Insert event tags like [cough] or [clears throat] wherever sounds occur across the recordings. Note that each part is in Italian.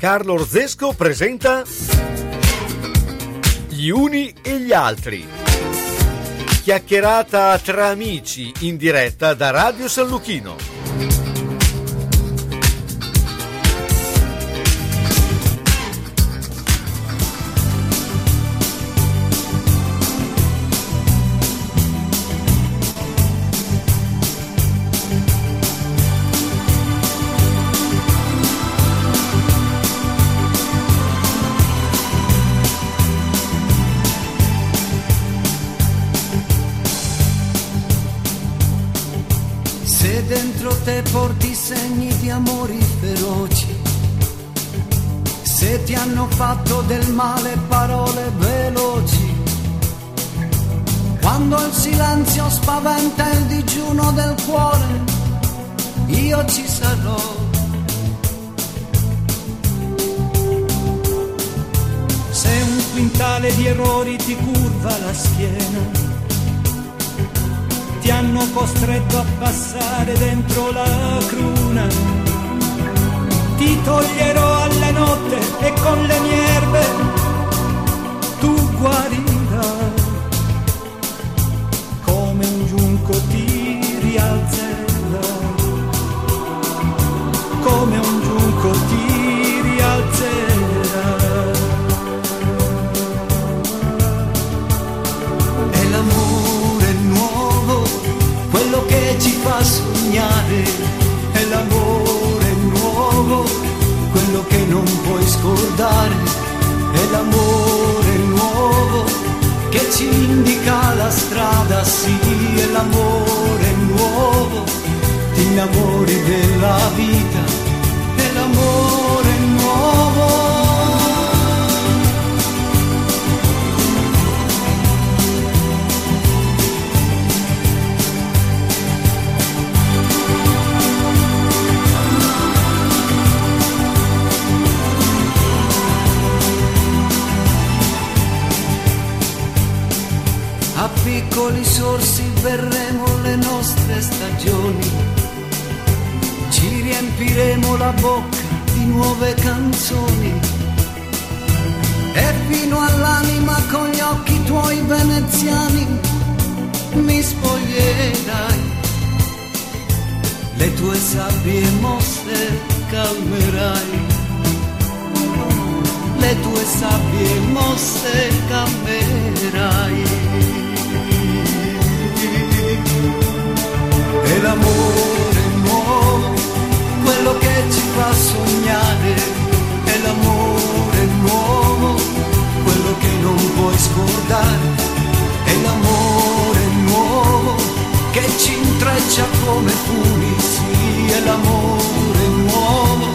Carlo Orzesco presenta Gli uni e gli altri. Chiacchierata tra amici in diretta da Radio San Luchino. Te porti segni di amori feroci. Se ti hanno fatto del male parole veloci. Quando il silenzio spaventa il digiuno del cuore, io ci sarò. Se un quintale di errori ti curva la schiena hanno costretto a passare dentro la cruna. Ti toglierò alla notte e con le mie erbe tu guarirai. Sognare, è l'amore nuovo, quello che non puoi scordare, è l'amore nuovo che ci indica la strada, sì, è l'amore nuovo, ti innamori della vita, è l'amore nuovo piccoli sorsi verremo le nostre stagioni, ci riempiremo la bocca di nuove canzoni. E fino all'anima con gli occhi tuoi veneziani mi spoglierai, le tue sabbie mosse calmerai, le tue sabbie mosse calmerai. E l'amore nuovo, quello che ci fa sognare, è l'amore nuovo, quello che non puoi scordare, è l'amore nuovo che ci intreccia come funi, sì, è l'amore nuovo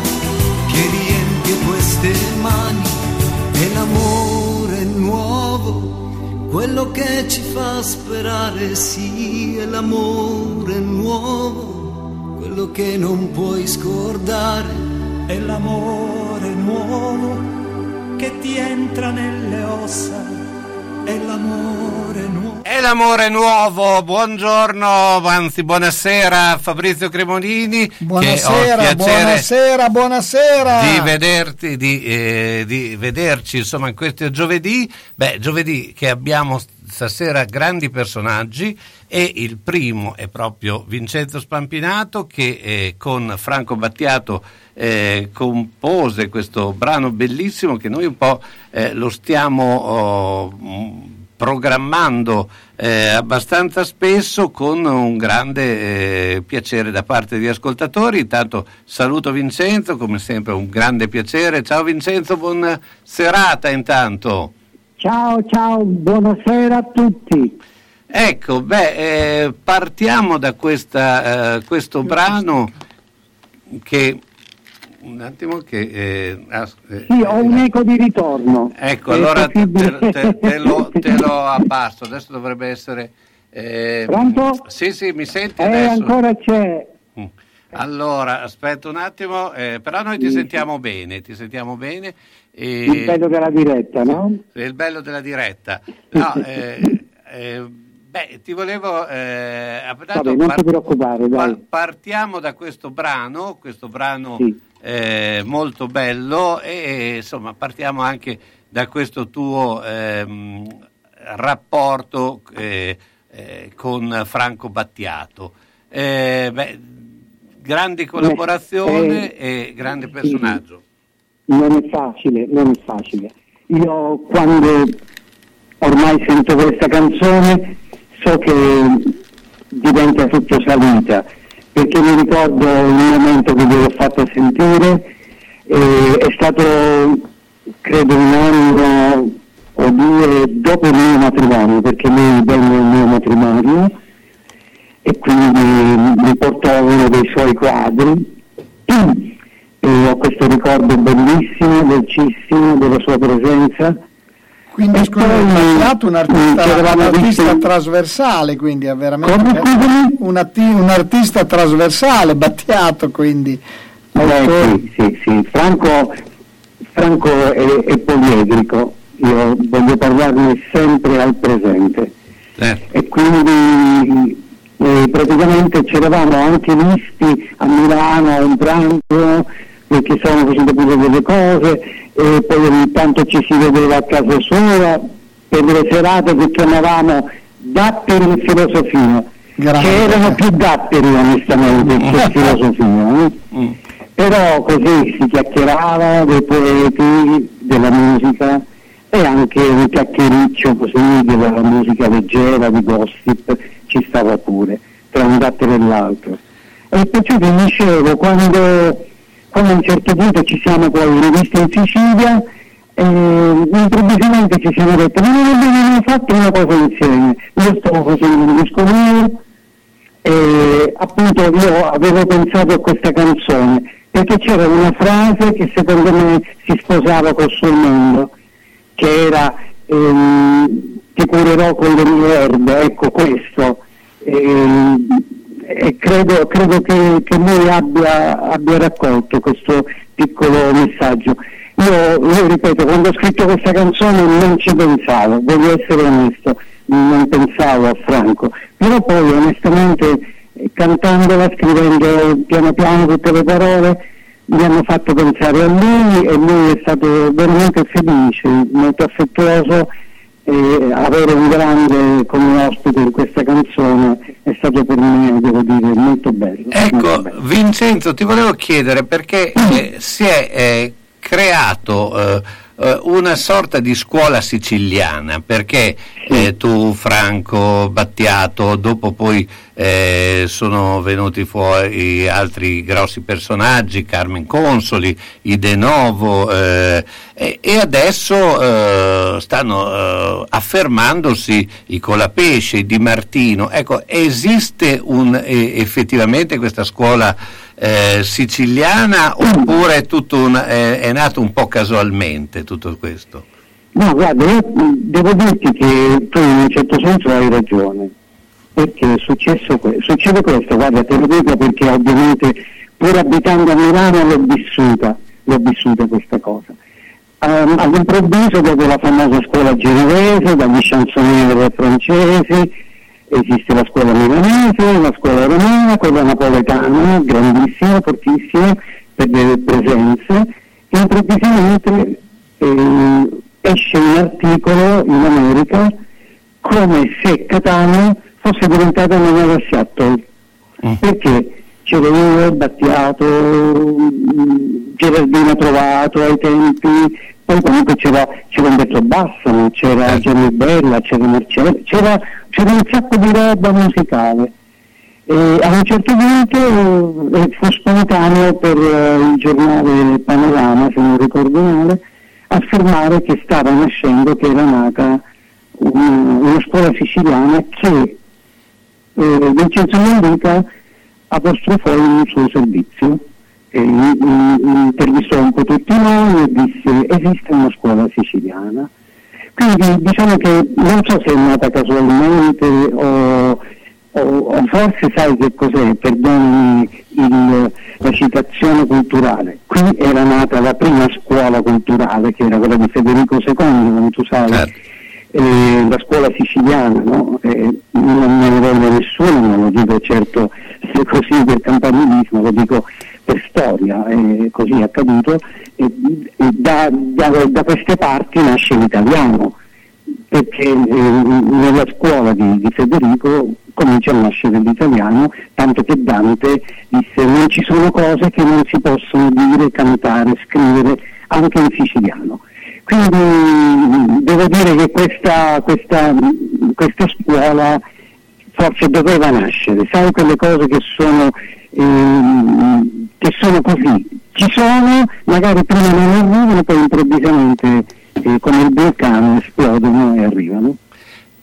che riempie queste mani, è l'amore nuovo quello che ci fa sperare sì è l'amore nuovo, quello che non puoi scordare è l'amore nuovo che ti entra nelle ossa, è l'amore nuovo. È l'amore nuovo, buongiorno, anzi buonasera Fabrizio Cremonini. Buonasera, buonasera, buonasera. Di vederti, di, eh, di vederci insomma in questo giovedì. Beh, giovedì che abbiamo stasera grandi personaggi e il primo è proprio Vincenzo Spampinato che eh, con Franco Battiato eh, compose questo brano bellissimo che noi un po' eh, lo stiamo oh, programmando eh, abbastanza spesso con un grande eh, piacere da parte di ascoltatori. Intanto saluto Vincenzo, come sempre un grande piacere. Ciao Vincenzo, buona serata intanto. Ciao, ciao, buonasera a tutti. Ecco, beh, eh, partiamo da questa, eh, questo brano che un attimo che... Eh, eh, sì, ho un eco di ritorno. Ecco, allora te, te, te, lo, te, lo, abbasso, adesso dovrebbe essere... Eh, Pronto? Sì, sì, mi senti eh, adesso? ancora c'è. Mm. Allora, aspetta un attimo, eh, però noi ti sentiamo bene, ti sentiamo bene. E... Il bello della diretta, no? Il bello della diretta. No, [laughs] eh, eh, beh, ti volevo... Eh, Vabbè, non par- ti preoccupare, dai. Partiamo da questo brano, questo brano sì eh, molto bello e insomma partiamo anche da questo tuo ehm, rapporto eh, eh, con Franco Battiato. Eh, beh, grande collaborazione e grande personaggio. Non è facile, non è facile. Io quando ormai sento questa canzone so che diventa tutto salita, perché mi ricordo il momento che vi ho fatto sentire, eh, è stato credo un anno o due dopo il mio matrimonio, perché lui venne il mio matrimonio e quindi mi portò uno dei suoi quadri [clears throat] e ho questo ricordo bellissimo, dolcissimo della sua presenza. Quindi scusa, Battiato un artista, un artista trasversale, quindi è veramente un, atti, un, artista trasversale, Battiato quindi. Eh, sì, sì, sì. Franco, Franco è, è poliedrico, io voglio parlarne sempre al presente. Eh. E quindi eh, praticamente ci eravamo anche visti a Milano a un pranzo perché stavano facendo pure delle cose e poi ogni tanto ci si vedeva a casa sua per delle serate che chiamavamo dapperi e filosofia Grazie. che erano più dapperi onestamente che [laughs] filosofia eh? mm. però così si chiacchierava dei poeti, della musica e anche un chiacchiericcio così della musica leggera, di gossip, ci stava pure, tra un dattero e l'altro. E perciò vi dicevo, quando, quando, a un certo punto ci siamo poi rivisti in Sicilia, eh, improvvisamente ci siamo detti, ma non abbiamo fatto una cosa insieme, io stavo facendo un disco mio, e appunto io avevo pensato a questa canzone, perché c'era una frase che secondo me si sposava col suo mondo che era ehm, ti curerò con le mie erbe, ecco questo. Ehm, e credo, credo che, che, lui abbia, abbia, raccolto questo piccolo messaggio. Io, io, ripeto, quando ho scritto questa canzone non ci pensavo, voglio essere onesto, non pensavo a Franco, però poi onestamente cantandola, scrivendo piano piano tutte le parole, mi hanno fatto pensare a lui e lui è stato veramente felice, molto affettuoso e avere un grande come ospite in questa canzone è stato per me, devo dire, molto bello. Ecco, molto bello. Vincenzo, ti volevo chiedere perché eh, si è eh, creato... Eh, eh, una sorta di scuola siciliana, perché eh, tu, Franco, Battiato, dopo poi eh, sono venuti fuori altri grossi personaggi, Carmen Consoli, i De Novo, eh, e, e, adesso eh, stanno affermandosi i Colapesce, i Di Martino. Ecco, esiste un, effettivamente questa scuola eh, siciliana oppure è, un, è, è, nato un po' casualmente tutto questo? No, guarda, io devo dirti che tu in un certo senso hai ragione, perché è successo questo, succede questo, guarda, te lo dico perché ovviamente pur abitando a Milano l'ho vissuta, l'ho vissuta questa cosa. Um, all'improvviso dopo la famosa scuola genovese, dagli chansonnieri francesi, esiste la scuola milanese, la scuola romana, quella napoletana, grandissima, fortissima, per le presenze, e improvvisamente eh, esce un articolo in America come se Catania fosse diventata una nuova Seattle. Mm. Perché c'era io, Battiato, mm, Gerardino Trovato ai tempi, poi comunque c'era, c'era Umberto Bassano, c'era Gianni Bella, c'era Marcello, c'era, c'era, un sacco di roba musicale. E a un certo punto eh, fu spontaneo per eh, il giornale Panorama, se non ricordo male, affermare che stava nascendo, che era nata una, una scuola siciliana che eh, Vincenzo Mandica apostrofò in un suo servizio intervistò un po' tutti noi e disse esiste una scuola siciliana. Quindi diciamo che non so se è nata casualmente o, o, o forse sai che cos'è, perdonami il, la citazione culturale. Qui era nata la prima scuola culturale che era quella di Federico II, come tu sai. Certo. Eh, la scuola siciliana, no? eh, non me ne voglio nessuno, non lo dico certo se così per campanilismo, lo dico per storia, è così è accaduto, e, e da, da, da, queste parti nasce l'italiano, perché eh, nella scuola di, di, Federico comincia a nascere l'italiano, tanto che Dante disse non ci sono cose che non si possono dire, cantare, scrivere anche in siciliano. Quindi devo dire che questa, questa, questa scuola forse doveva nascere, sai quelle cose che sono, eh, che sono così, ci sono, magari prima non arrivano, poi improvvisamente eh, come il vulcano esplodono e arrivano.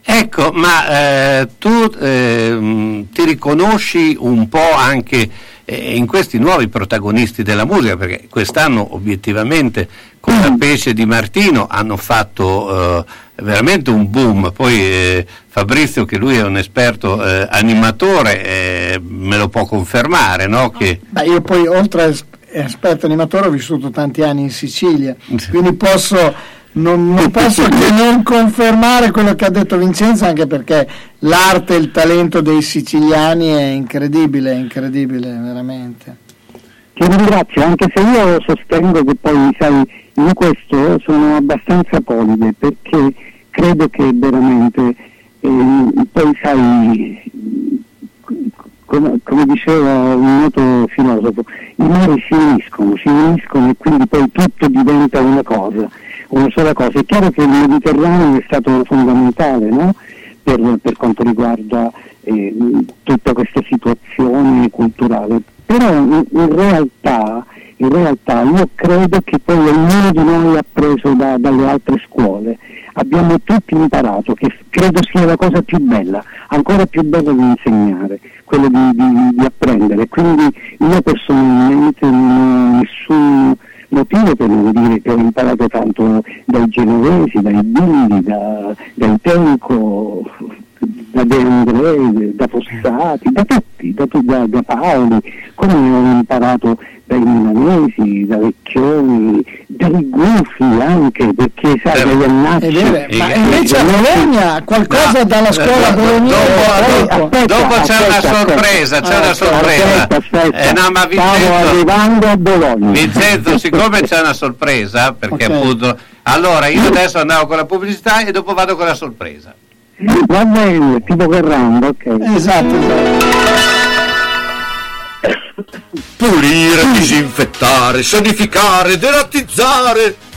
Ecco, ma eh, tu eh, ti riconosci un po' anche eh, in questi nuovi protagonisti della musica, perché quest'anno obiettivamente con la mm. pesce di Martino hanno fatto eh, veramente un boom. Poi eh, Fabrizio, che lui è un esperto eh, animatore, eh, me lo può confermare, no? Che... Beh, io poi oltre a esperto animatore ho vissuto tanti anni in Sicilia, quindi posso, non, non posso che non confermare quello che ha detto Vincenzo, anche perché l'arte e il talento dei siciliani è incredibile, incredibile veramente. Ti ringrazio, anche se io sostengo che poi, sai, io questo sono abbastanza polide perché credo che veramente, eh, poi sai, come, come, diceva un noto filosofo, i mari si uniscono, si uniscono e quindi poi tutto diventa una cosa, una sola cosa. È chiaro che il Mediterraneo è stato fondamentale no? per, per, quanto riguarda eh, tutta questa situazione culturale, però in, in realtà in realtà io credo che poi ognuno di noi ha preso da, dalle altre scuole, abbiamo tutti imparato, che credo sia la cosa più bella, ancora più bella di insegnare, quello di, di, di apprendere. Quindi io personalmente non ho nessun motivo per non dire che ho imparato tanto dai genovesi, dai billi, da, dai tenco, da De André, da Fossati, da tutti, da, da, da Paoli, come ho imparato dai milanesi, da Vecchioni, dai gufi anche, perché sai, eh, dagli annacci. Ma invece a Bologna qualcosa no, dalla scuola no, bolognese. Dopo, dopo, dopo c'è aspetta, una sorpresa, c'è una sorpresa. Aspetta, aspetta. Eh, no, ma Vincenzo, Stavo arrivando a Bologna. Vincenzo, [laughs] siccome c'è una sorpresa, perché okay. appunto... Allora, io [laughs] adesso andavo con la pubblicità e dopo vado con la sorpresa. Va bene, tipo Ferrando, ok. Esatto, esatto. Pulire, disinfettare, sanificare, derattizzare.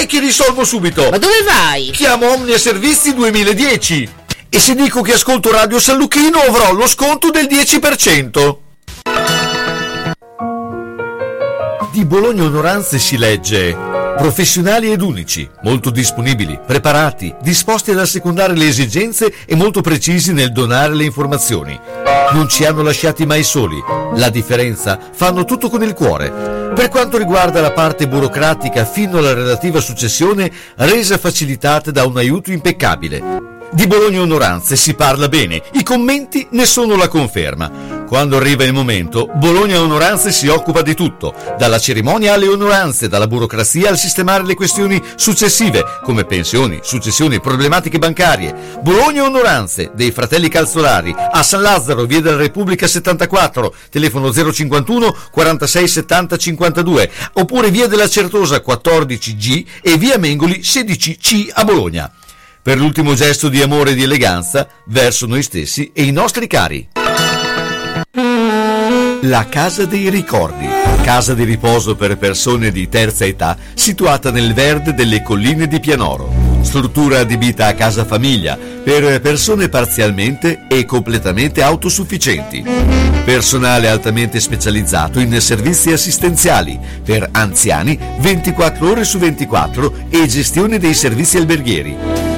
che risolvo subito. Ma dove vai? Chiamo Omnia Servizi 2010. E se dico che ascolto Radio San Lucchino avrò lo sconto del 10%. Di Bologna Onoranze si legge Professionali ed unici, molto disponibili, preparati, disposti ad assecondare le esigenze e molto precisi nel donare le informazioni. Non ci hanno lasciati mai soli. La differenza fanno tutto con il cuore. Per quanto riguarda la parte burocratica fino alla relativa successione, resa facilitata da un aiuto impeccabile. Di Bologna Onoranze si parla bene, i commenti ne sono la conferma. Quando arriva il momento, Bologna Onoranze si occupa di tutto, dalla cerimonia alle onoranze, dalla burocrazia al sistemare le questioni successive, come pensioni, successioni, problematiche bancarie. Bologna Onoranze, dei fratelli Calzolari, a San Lazzaro, via della Repubblica 74, telefono 051 46 70 52, oppure via della Certosa 14G e via Mengoli 16C a Bologna per l'ultimo gesto di amore e di eleganza verso noi stessi e i nostri cari. La Casa dei Ricordi, casa di riposo per persone di terza età, situata nel verde delle colline di Pianoro. Struttura adibita a casa famiglia per persone parzialmente e completamente autosufficienti. Personale altamente specializzato in servizi assistenziali per anziani 24 ore su 24 e gestione dei servizi alberghieri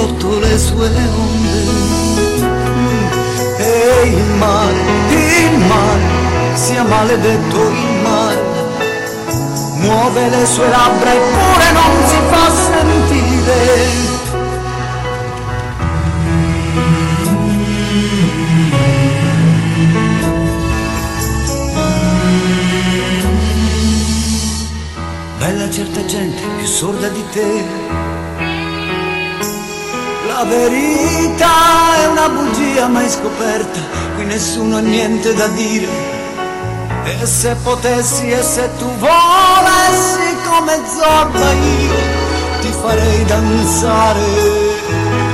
Rotto le sue onde. E il mare, il mare, sia maledetto il mare, muove le sue labbra eppure non si fa sentire. Bella certa gente più sorda di te la verità è una bugia mai scoperta, qui nessuno ha niente da dire. E se potessi e se tu volessi come Zorba io ti farei danzare.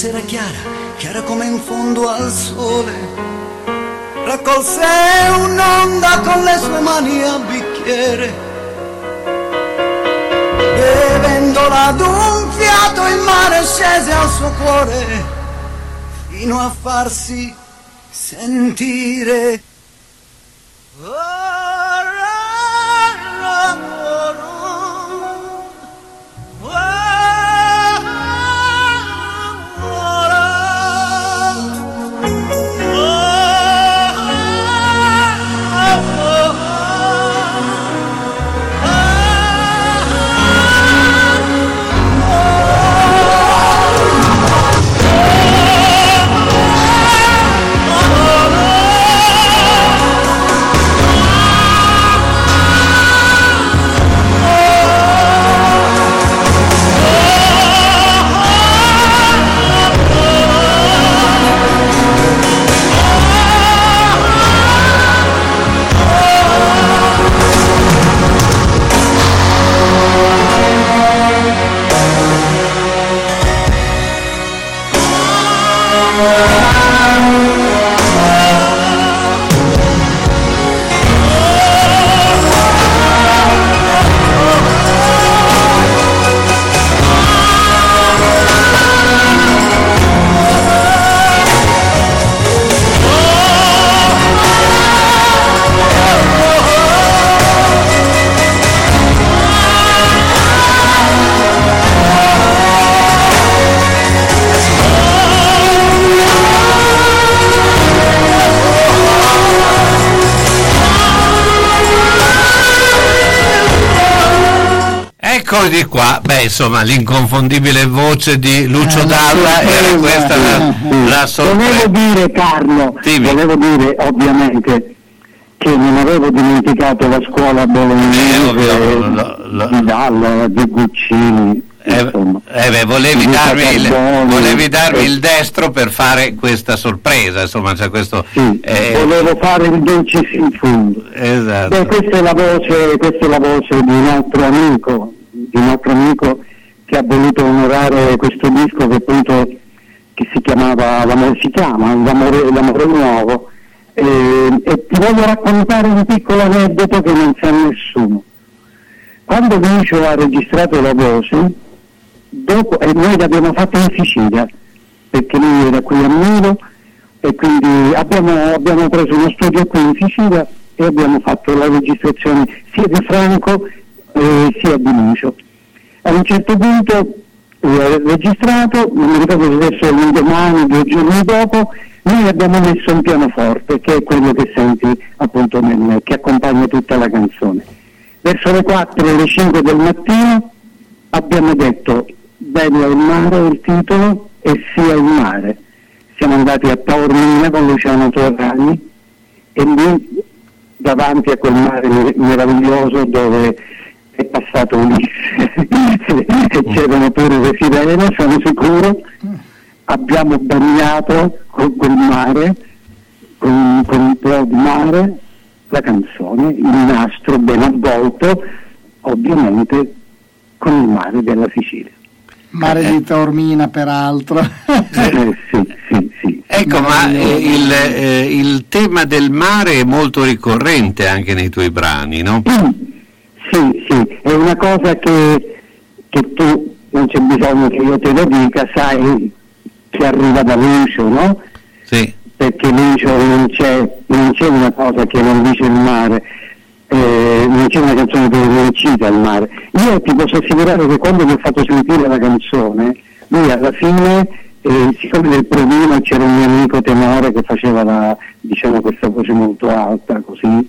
Sera chiara, chiara come in fondo al sole, raccolse un'onda con le sue mani a bicchiere, bevendola ad un fiato il mare scese al suo cuore, fino a farsi sentire. Eccoli di qua, beh insomma l'inconfondibile voce di Lucio eh, Dalla era questa la, la sorpresa. Volevo dire Carlo, Dimmi. volevo dire ovviamente che non avevo dimenticato la scuola bolognese eh, di Dalla, di Guccini. Eh, eh beh, volevi, darmi il, volevi, darmi il, destro per fare questa sorpresa, insomma, cioè questo, sì, eh, volevo fare il dolce in fondo. Esatto. Beh, questa, è voce, questa è la voce di un altro amico, un altro amico che ha voluto onorare questo disco che appunto che si chiamava l'amore, si chiama l'amore, l'amore nuovo. E, e, ti voglio raccontare un piccolo aneddoto che non sa nessuno. Quando Lucio ha registrato la voce dopo, e noi l'abbiamo fatta in Sicilia perché lui era qui a Muro e quindi abbiamo, abbiamo preso uno studio qui in Sicilia e abbiamo fatto la registrazione sia di Franco eh, sia Lucio. A un certo punto eh, registrato, non mi ricordo se adesso l'indomani, due giorni dopo, noi abbiamo messo un pianoforte che è quello che senti appunto nel, che accompagna tutta la canzone. Verso le 4 o le 5 del mattino abbiamo detto Bello il mare il titolo e sia il mare. Siamo andati a Taormina con Luciano Torrani e lì davanti a quel mare meraviglioso dove è passato Ulisse [laughs] e c'erano pure le sirene, sono sicuro, abbiamo bagnato con quel mare, con, con un po' di mare, la canzone, il nastro ben avvolto, ovviamente con il mare della Sicilia. Mare di Taormina peraltro. eh, sì, sì, sì. Ecco, ma eh, il, eh, il, tema del mare è molto ricorrente anche nei tuoi brani, no? Sì, sì, è una cosa che, che tu, non c'è bisogno che io te lo dica, sai che arriva da Lucio, no? Sì. Perché Lucio non c'è, non c'è una cosa che non dice il mare, eh, non c'è una canzone dove non cita il mare. Io ti posso assicurare che quando mi ho fatto sentire la canzone, lui alla fine, eh, siccome nel provino c'era un mio amico tenore che faceva la, diciamo, questa voce molto alta, così,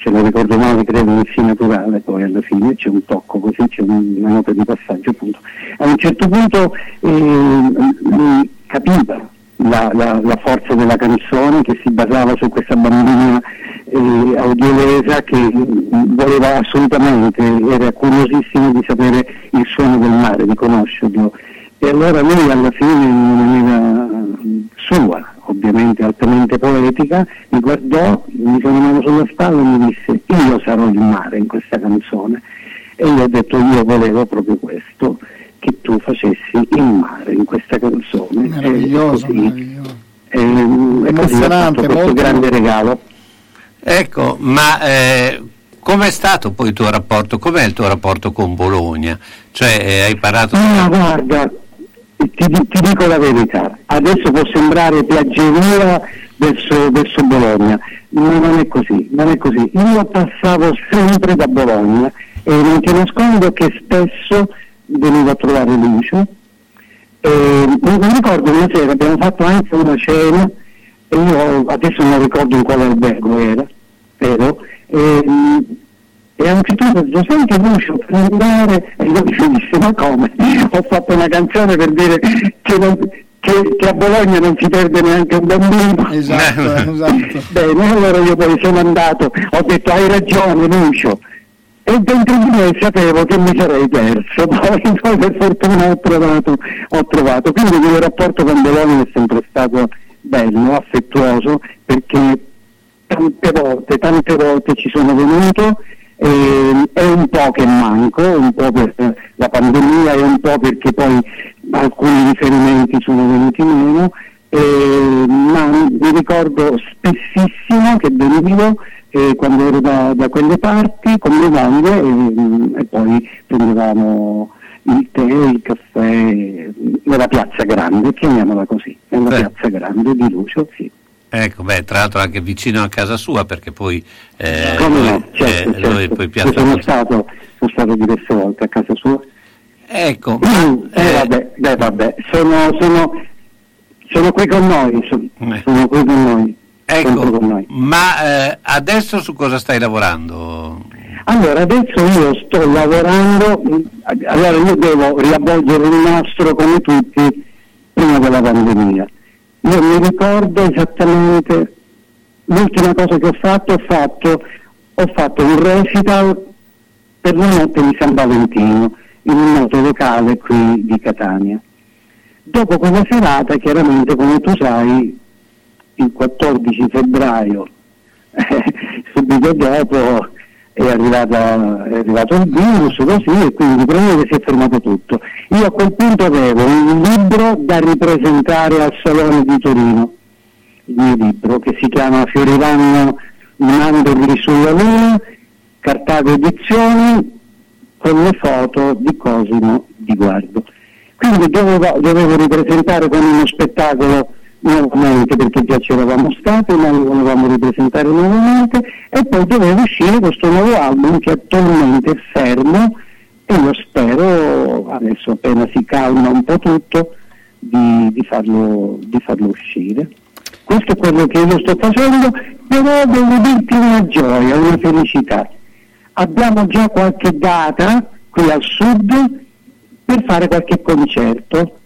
se non ricordo male credo in sì naturale, poi alla fine c'è un tocco così, c'è una nota di passaggio appunto. A un certo punto eh, capiva la, la, la, forza della canzone che si basava su questa bambina eh, audiolesa che voleva assolutamente, era curiosissima di sapere il suono del mare, di conoscerlo. E allora lui alla fine in maniera sua, ovviamente altamente poetica, mi guardò, mi mise una mano sulla spalla e mi disse io sarò il mare in questa canzone. E io ho detto io volevo proprio questo che tu facessi il mare in questa canzone. Meraviglioso, così, meraviglioso. È, emozionante, questo molto grande regalo. Ecco, ma eh, com'è stato poi il tuo rapporto? Com'è il tuo rapporto con Bologna? Cioè, eh, hai parlato... No, guarda, ti, ti, dico la verità, adesso può sembrare piaggeria verso, verso Bologna, ma non è così, non è così. Io passavo sempre da Bologna e non ti nascondo che spesso venivo a trovare Lucio. E, mi ricordo una sera abbiamo fatto anche una cena e io adesso non ricordo in quale albergo era, però, e, e a un certo punto dice senti Lucio per andare e io mi disse ma come? Ho fatto una canzone per dire che, non, che, che, a Bologna non si perde neanche un bambino. Esatto, [laughs] esatto. Bene, allora io poi sono andato, ho detto hai ragione Lucio e dentro di me sapevo che mi sarei perso, [laughs] poi, poi per fortuna ho trovato, ho trovato. Quindi il mio rapporto con Bologna è sempre stato bello, affettuoso, perché tante volte, tante volte ci sono venuto e è un po' che manco, un po' per la pandemia e un po' perché poi alcuni riferimenti sono venuti meno, eh, ma mi ricordo spessissimo che venivo eh, quando ero da, da, quelle parti con le bande e, e, poi prendevamo il tè, il caffè nella piazza grande, chiamiamola così, nella beh. piazza grande di Lucio, sì. Ecco, beh, tra l'altro anche vicino a casa sua perché poi... Eh, Come lui, no, certo, eh, certo. poi piazza sono, stato, sono stato diverse volte a casa sua. Ecco. Mm, [clears throat] eh, vabbè, beh, vabbè, sono, sono, sono qui con noi, sono, eh. sono qui con noi. Ecco, ma eh, adesso su cosa stai lavorando? Allora, adesso io sto lavorando, allora io devo riavvolgere il nastro come tutti prima della pandemia. Io mi ricordo esattamente l'ultima cosa che ho fatto, ho fatto, ho fatto un recital per la notte di San Valentino in un noto locale qui di Catania. Dopo quella serata, chiaramente, come tu sai, il 14 febbraio, [laughs] subito dopo è, arrivata, è, arrivato il virus così e quindi praticamente si è fermato tutto. Io a quel punto avevo un libro da ripresentare al Salone di Torino, il mio libro che si chiama Fioriranno mandorli sulla luna, Cartago Edizioni, con le foto di Cosimo di Guardo. Quindi dovevo, dovevo ripresentare con uno spettacolo nuovamente perché già ci eravamo stati, ma lo volevamo ripresentare nuovamente e poi doveva uscire questo nuovo album che attualmente è fermo e io spero, adesso appena si calma un po' tutto, di, di, farlo, di farlo uscire. Questo è quello che io sto facendo, però devo dirti una gioia, una felicità. Abbiamo già qualche data qui al sud per fare qualche concerto.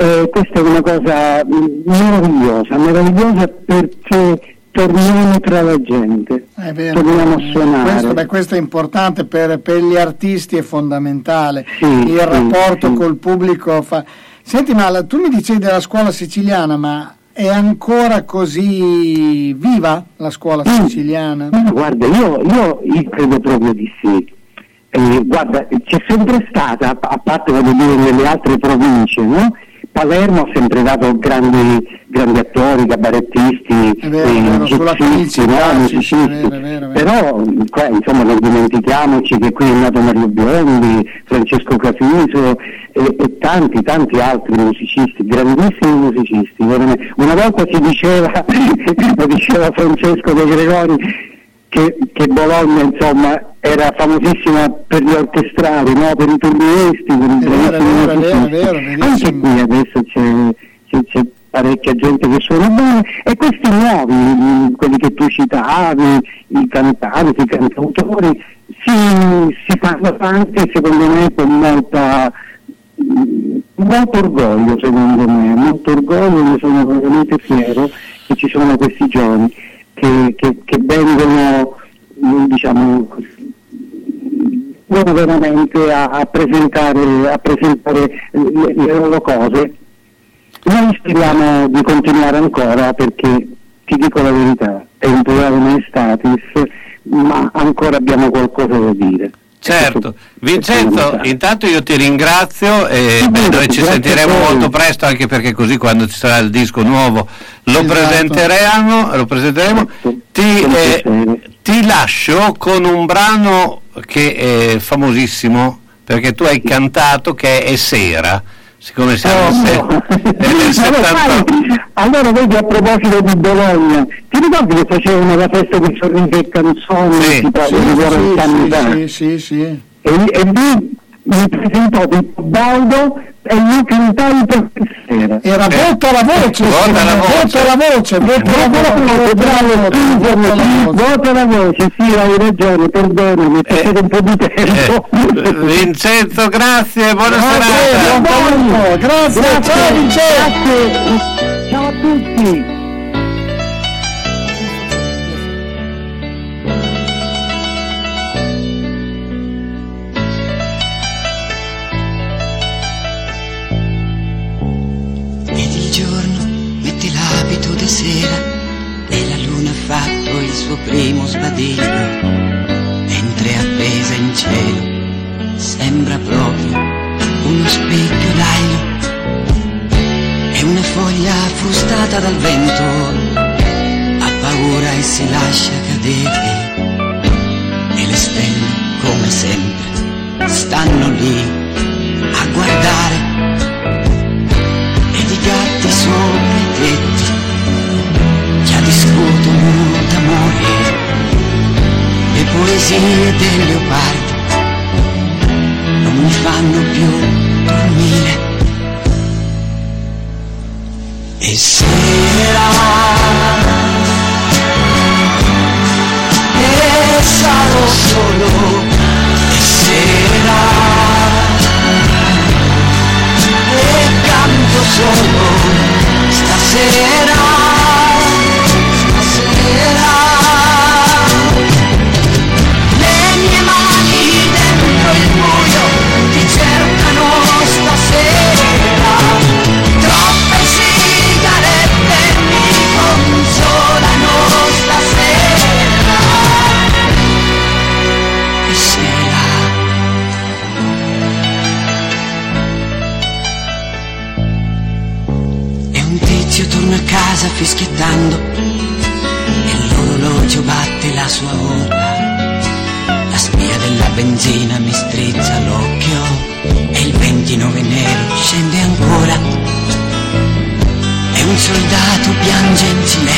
E questa è una cosa meravigliosa, meravigliosa perché torniamo tra la gente, vero, torniamo a suonare. Questo, beh, questo è importante per, per, gli artisti, è fondamentale. Sì, Il sì, rapporto sì. col pubblico fa... Senti, ma tu mi dicevi della scuola siciliana, ma è ancora così viva la scuola mm. siciliana? guarda, io, io, io, credo proprio di sì. Eh, guarda, c'è sempre stata, a parte voglio dire nelle altre province, no? Palermo ha sempre dato grandi, grandi attori, cabarettisti, no? musicisti, però qua, insomma non dimentichiamoci che qui è nato Mario Biondi, Francesco Cafiso e, e, tanti, tanti altri musicisti, grandissimi musicisti. Una volta si diceva, [laughs] lo diceva Francesco De Gregori, che, che, Bologna insomma, era famosissima per gli orchestrali, no? per i turniesti, per i Anche qui adesso c'è, c'è, c'è, parecchia gente che suona bene. E questi nuovi, quelli che tu citavi, i cantanti, i cantautori, si, si fanno tanti secondo me con molta molto orgoglio secondo me, molto orgoglio, ne sono veramente fiero che ci sono questi giovani che, che, che vengono diciamo, veramente a, a, presentare, a presentare le, le, loro cose. Noi speriamo di continuare ancora perché ti dico la verità, è un programma estatis, ma ancora abbiamo qualcosa da dire. Certo, Vincenzo, intanto io ti ringrazio e beh, noi ci sentiremo molto presto anche perché così quando ci sarà il disco nuovo lo, esatto. presenteremo, lo presenteremo. Ti, eh, ti lascio con un brano che è famosissimo perché tu hai cantato che è Sera siccome siamo oh, se- no. nel 78 allora vedi a proposito di Bologna ti ricordi che facevano la festa di sorrisi e canzoni sì, sì, sì, sì, sì, sì. E, e lì mi presentò Pippo Baldo e io cantai per sera. Era eh. vota la voce, vota la voce, vota la voce, vota la voce, bravo, vota la voce, sì, hai ragione, perdonami, è passato un po' di tempo. Eh, Vincenzo, grazie, buona serata. Grazie, ciao Vincenzo. Ciao a tutti. Sera e la luna ha fatto il suo primo sbadiglio, mentre appesa in cielo sembra proprio uno specchio d'aglio. È una foglia frustata dal vento, ha paura e si lascia cadere. E le stelle, come sempre, stanno lì poesie del leopardo non mi fanno più dormire. E sera e sarò solo e sera e canto solo stasera casa fischiettando e l'orologio batte la sua ora. La spia della benzina mi strizza l'occhio e il 29 nero scende ancora. È un soldato piange in silenzio,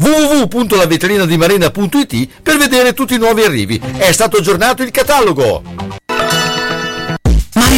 www.lavetrinadimarena.it per vedere tutti i nuovi arrivi. È stato aggiornato il catalogo.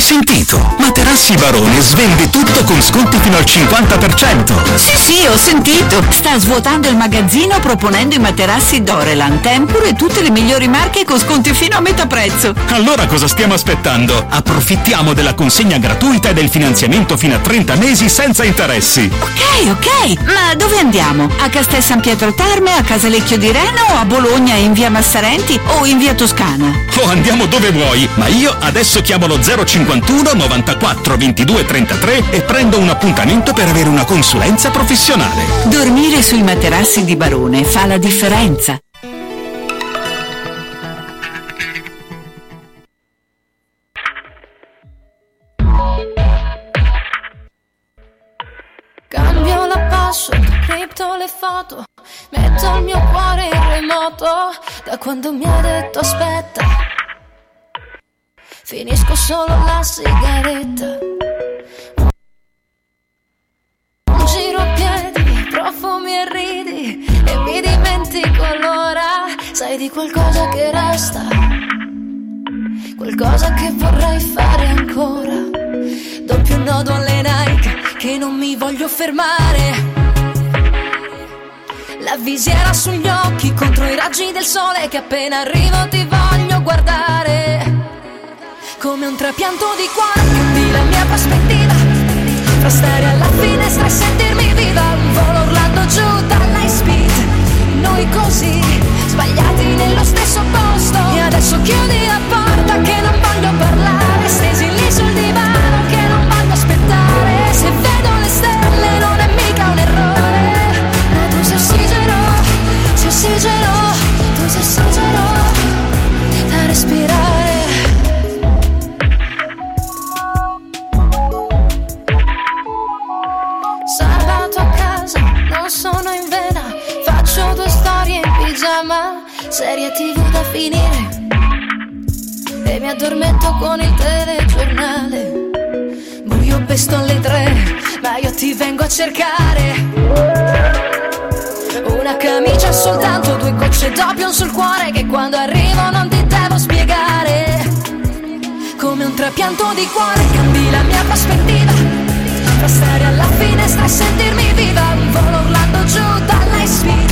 Sentito? Materassi Barone svende tutto con sconti fino al 50%. Sì, sì, ho sentito. Sta svuotando il magazzino proponendo i materassi Dorelan, Tempur e tutte le migliori marche con sconti fino a metà prezzo. Allora cosa stiamo aspettando? Approfittiamo della consegna gratuita e del finanziamento fino a 30 mesi senza interessi. Ok, ok. Ma dove andiamo? A Castel San Pietro Terme, a Casalecchio di Reno o a Bologna in via Massarenti o in via Toscana? Oh, andiamo dove vuoi, ma io adesso chiamo lo 051 94 22 33 e prendo un appuntamento per avere una consulenza professionale. Dormire sui materassi di Barone fa la differenza. Cambio la password, cripto le foto, metto il mio cuore in remoto, da quando mi ha detto aspetta, finisco solo la sigaretta. Un giro a piedi, profumi e ridi, e mi dimentico allora, sai di qualcosa che resta, qualcosa che vorrei fare ancora. Doppio nodo alle Nike che non mi voglio fermare. La visiera sugli occhi contro i raggi del sole che appena arrivo ti voglio guardare. Come un trapianto di cuore cambi la mia prospettiva. Tra stare alla finestra e sentirmi viva. Un volo urlando giù dall'high speed. Noi così, sbagliati nello stesso posto. E adesso chiudi la porta che non voglio parlare. Sono in vena, faccio due storie in pigiama, serie tv da finire. E mi addormento con il telegiornale. Buio pesto alle tre, ma io ti vengo a cercare. Una camicia soltanto, due gocce d'opium sul cuore che quando arrivo non ti devo spiegare. Come un trapianto di cuore cambi la mia prospettiva. Tra stare alla finestra e sentirmi viva, un volo urlando giù dall'high speed.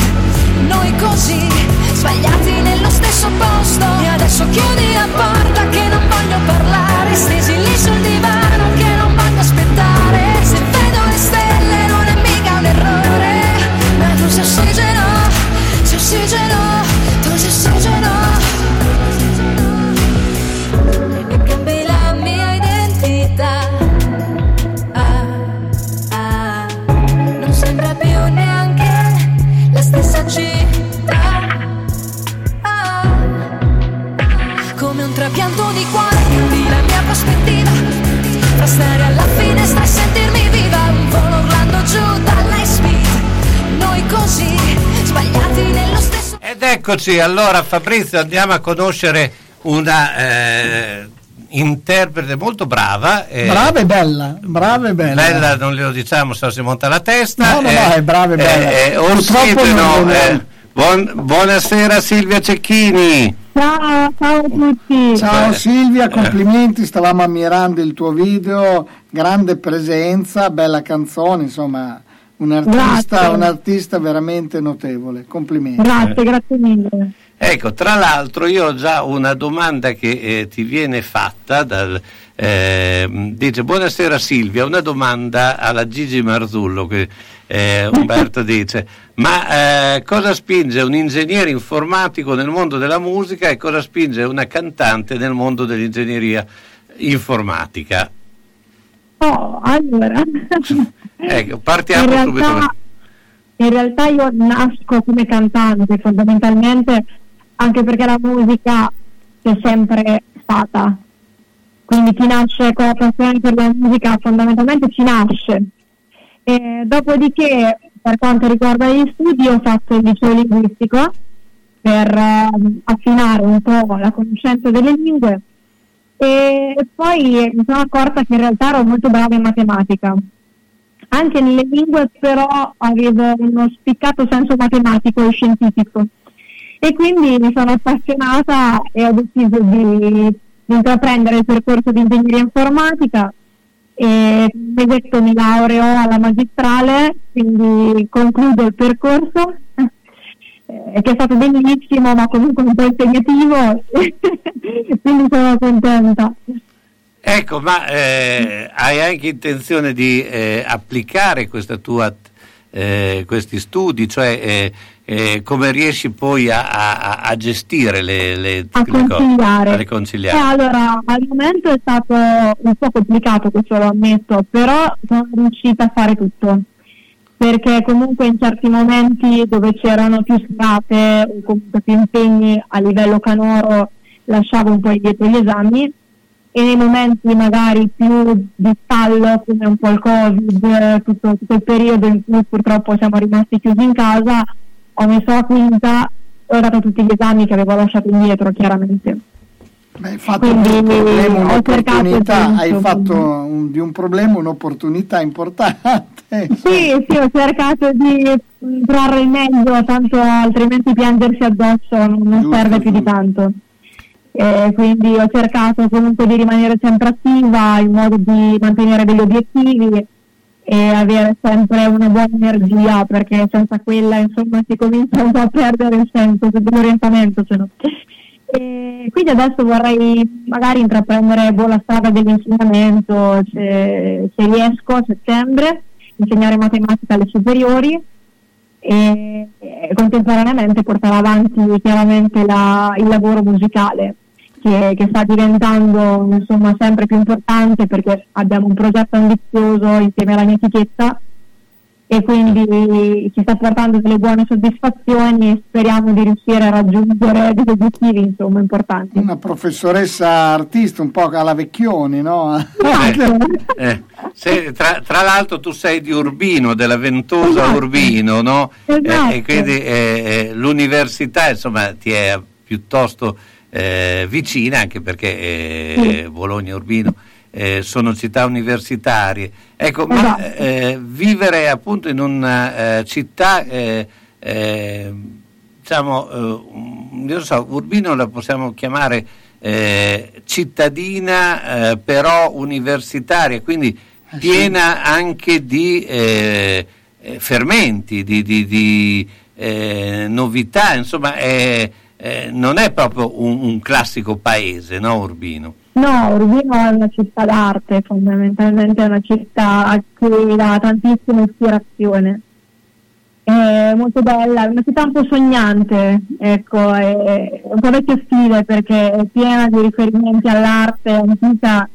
Noi così, sbagliati nello stesso posto. E adesso chiudi la porta che non voglio parlare. Stesi lì sul divano che non voglio aspettare. Se vedo le stelle non è mica un errore. Ma tu sei ossigeno, sei ossigeno, Ed eccoci, allora Fabrizio andiamo a conoscere una, eh, interprete molto brava. Eh, brava e bella, brava e bella. Bella non glielo diciamo se si monta la testa. No, no, eh, no, è brava e bella. Eh, Orsideno, eh, buon, buonasera Silvia Cecchini. Ciao, ciao a tutti. Ciao Silvia, complimenti, stavamo ammirando il tuo video, grande presenza, bella canzone, insomma, un artista, un artista veramente notevole. Complimenti. Grazie, grazie mille. Ecco, tra l'altro io ho già una domanda che eh, ti viene fatta dal, eh, dice buonasera Silvia, una domanda alla Gigi Marzullo che eh, Umberto [laughs] dice ma eh, cosa spinge un ingegnere informatico nel mondo della musica e cosa spinge una cantante nel mondo dell'ingegneria informatica? Oh, allora [laughs] ecco, partiamo in realtà, subito. In realtà io nasco come cantante fondamentalmente anche perché la musica c'è sempre stata. Quindi chi nasce con la passione per la musica fondamentalmente ci nasce. E dopodiché, per quanto riguarda gli studi, ho fatto il liceo linguistico per eh, affinare un po' la conoscenza delle lingue e poi mi sono accorta che in realtà ero molto brava in matematica. Anche nelle lingue però avevo uno spiccato senso matematico e scientifico. E quindi mi sono appassionata e ho deciso di, di intraprendere il percorso di ingegneria informatica. E mi detto mi laureo alla magistrale, quindi concludo il percorso eh, che è stato bellissimo ma comunque un po' impegnativo, [laughs] quindi sono contenta. Ecco, ma eh, hai anche intenzione di eh, applicare questa tua eh, questi studi, cioè eh, eh, come riesci poi a, a, a gestire le, le, a le conciliare. Le conciliare. Eh, allora, al momento è stato un po' complicato, questo lo ammetto, però sono riuscita a fare tutto perché comunque in certi momenti dove c'erano più serate o comunque più impegni a livello canoro lasciavo un po' indietro gli esami e nei momenti magari più di stallo come un po' il covid tutto, tutto il periodo in cui purtroppo siamo rimasti chiusi in casa ho messo la quinta e ho dato tutti gli esami che avevo lasciato indietro chiaramente Beh, hai fatto Quindi, un problema, un'opportunità, hai fatto un, di un problema un'opportunità importante. Sì, sì, ho cercato di trarre il meglio, tanto altrimenti piangersi addosso non, non serve più di tanto. Eh, quindi ho cercato comunque di rimanere sempre attiva in modo di mantenere degli obiettivi e avere sempre una buona energia perché senza quella insomma si comincia un po' a perdere il senso dell'orientamento se no. E quindi adesso vorrei magari intraprendere boh, la strada dell'insegnamento se, se riesco a settembre insegnare matematica alle superiori e, e contemporaneamente portare avanti chiaramente la, il lavoro musicale che, che, sta diventando insomma, sempre più importante perché abbiamo un progetto ambizioso insieme alla mia etichetta e quindi ci sta portando delle buone soddisfazioni e speriamo di riuscire a raggiungere degli obiettivi insomma, importanti. Una professoressa artista un po' alla Vecchioni, no? Eh, [laughs] eh, se, tra, tra, l'altro tu sei di Urbino, della Ventosa esatto. Urbino, no? Esatto. Eh, e quindi eh, eh, l'università insomma ti è piuttosto eh, vicina, anche perché sì. Bologna Urbino eh, sono città universitarie. Ecco, esatto. ma eh, vivere appunto in una eh, città, eh, eh, diciamo, io so, Urbino la possiamo chiamare cittadina però universitaria, quindi piena anche di fermenti, di, di, di novità, insomma, è, non è proprio un, un classico paese, no, Urbino? No, Urbino è una città d'arte, fondamentalmente è una città a cui dà tantissima ispirazione. È molto bella, è una città un po' sognante, ecco, è un po' vecchio stile perché è piena di riferimenti all'arte antica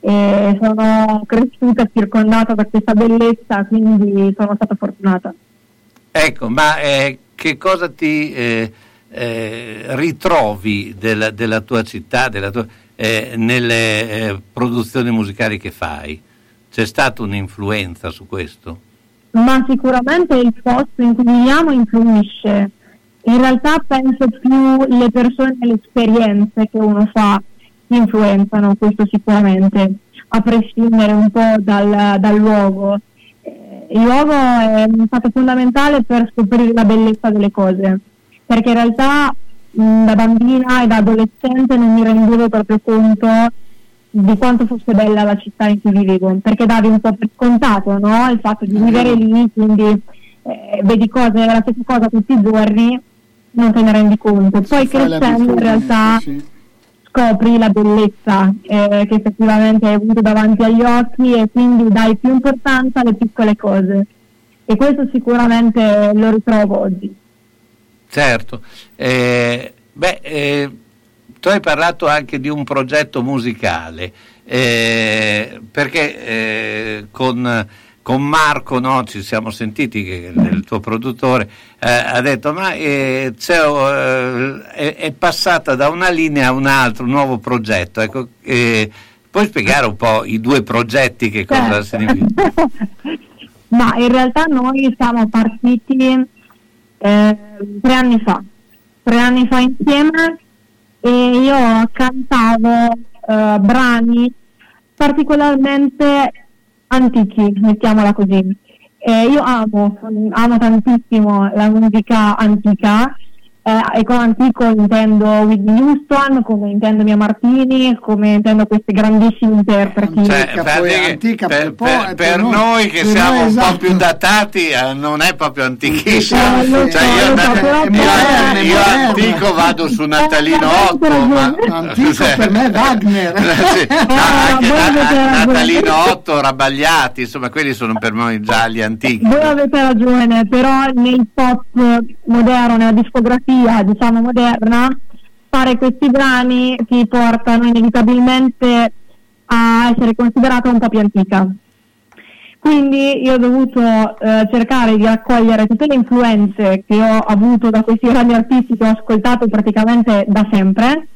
e sono cresciuta circondata da questa bellezza, quindi sono stata fortunata. Ecco, ma eh, che cosa ti eh, eh, ritrovi della, della, tua città, della tua eh, nelle eh, produzioni musicali che fai? C'è stata un'influenza su questo? Ma sicuramente il posto in cui viviamo influisce. In realtà penso più le persone e le esperienze che uno fa. influenzano, questo sicuramente, a prescindere un po' dal, dal luogo. Eh, il luogo è stato fondamentale per scoprire la bellezza delle cose, perché in realtà da bambina e da adolescente non mi rendevo proprio conto di quanto fosse bella la città in cui vivevo, perché davi un po' per scontato no? il fatto di vivere lì, quindi eh, vedi cose, la stessa cosa tutti i giorni, non te ne rendi conto. Poi crescendo in realtà sì. scopri la bellezza eh, che effettivamente hai avuto davanti agli occhi e quindi dai più importanza alle piccole cose. E questo sicuramente lo ritrovo oggi. Certo. Eh, beh, eh, tu hai parlato anche di un progetto musicale, eh, perché eh, con, con, Marco no, ci siamo sentiti, che il tuo produttore, eh, ha detto ma eh, è, è, passata da una linea a un'altra, un nuovo progetto. Ecco, puoi spiegare un po' i due progetti che cosa certo. significano? [laughs] ma in realtà noi siamo partiti eh, tre anni fa, tre anni fa insieme e io cantavo eh, brani particolarmente antichi, mettiamola così. E io amo, amo tantissimo la musica antica eh, e con antico intendo Whitney Houston, come intendo Mia Martini, come intendo questi grandissimi interpreti. Cioè, per, antica, per, per, per noi, noi, che siamo un esatto. po' più datati eh, non è proprio antichissimo. Eh, cioè, io, so, io, io antico vado su Natalino 8, ma antico per me è Wagner. [laughs] sì, no, Natalino 8, Rabagliati, insomma quelli sono per noi già gli antichi. Voi avete ragione, però nel pop moderno, nella discografia poesia diciamo moderna fare questi brani ti portano inevitabilmente a essere considerata un po' più antica quindi io ho dovuto eh, cercare di raccogliere tutte le influenze che ho avuto da questi grandi artisti che ho ascoltato praticamente da sempre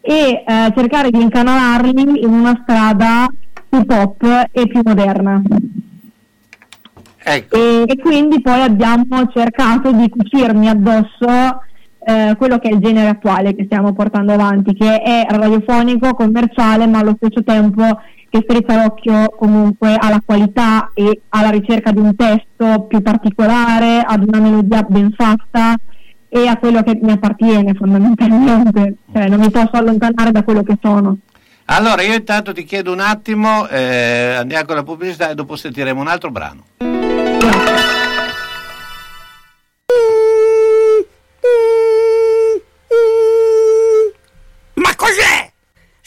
e eh, cercare di incanalarli in una strada più pop e più moderna. Ecco. E, e, quindi poi abbiamo cercato di cucirmi addosso eh, quello che è il genere attuale che stiamo portando avanti, che è radiofonico, commerciale, ma allo stesso tempo che strizza l'occhio comunque alla qualità e alla ricerca di un testo più particolare, ad una melodia ben fatta e a quello che mi appartiene fondamentalmente, cioè non mi posso allontanare da quello che sono. Allora io intanto ti chiedo un attimo, eh, andiamo con la pubblicità e dopo sentiremo un altro brano. Ma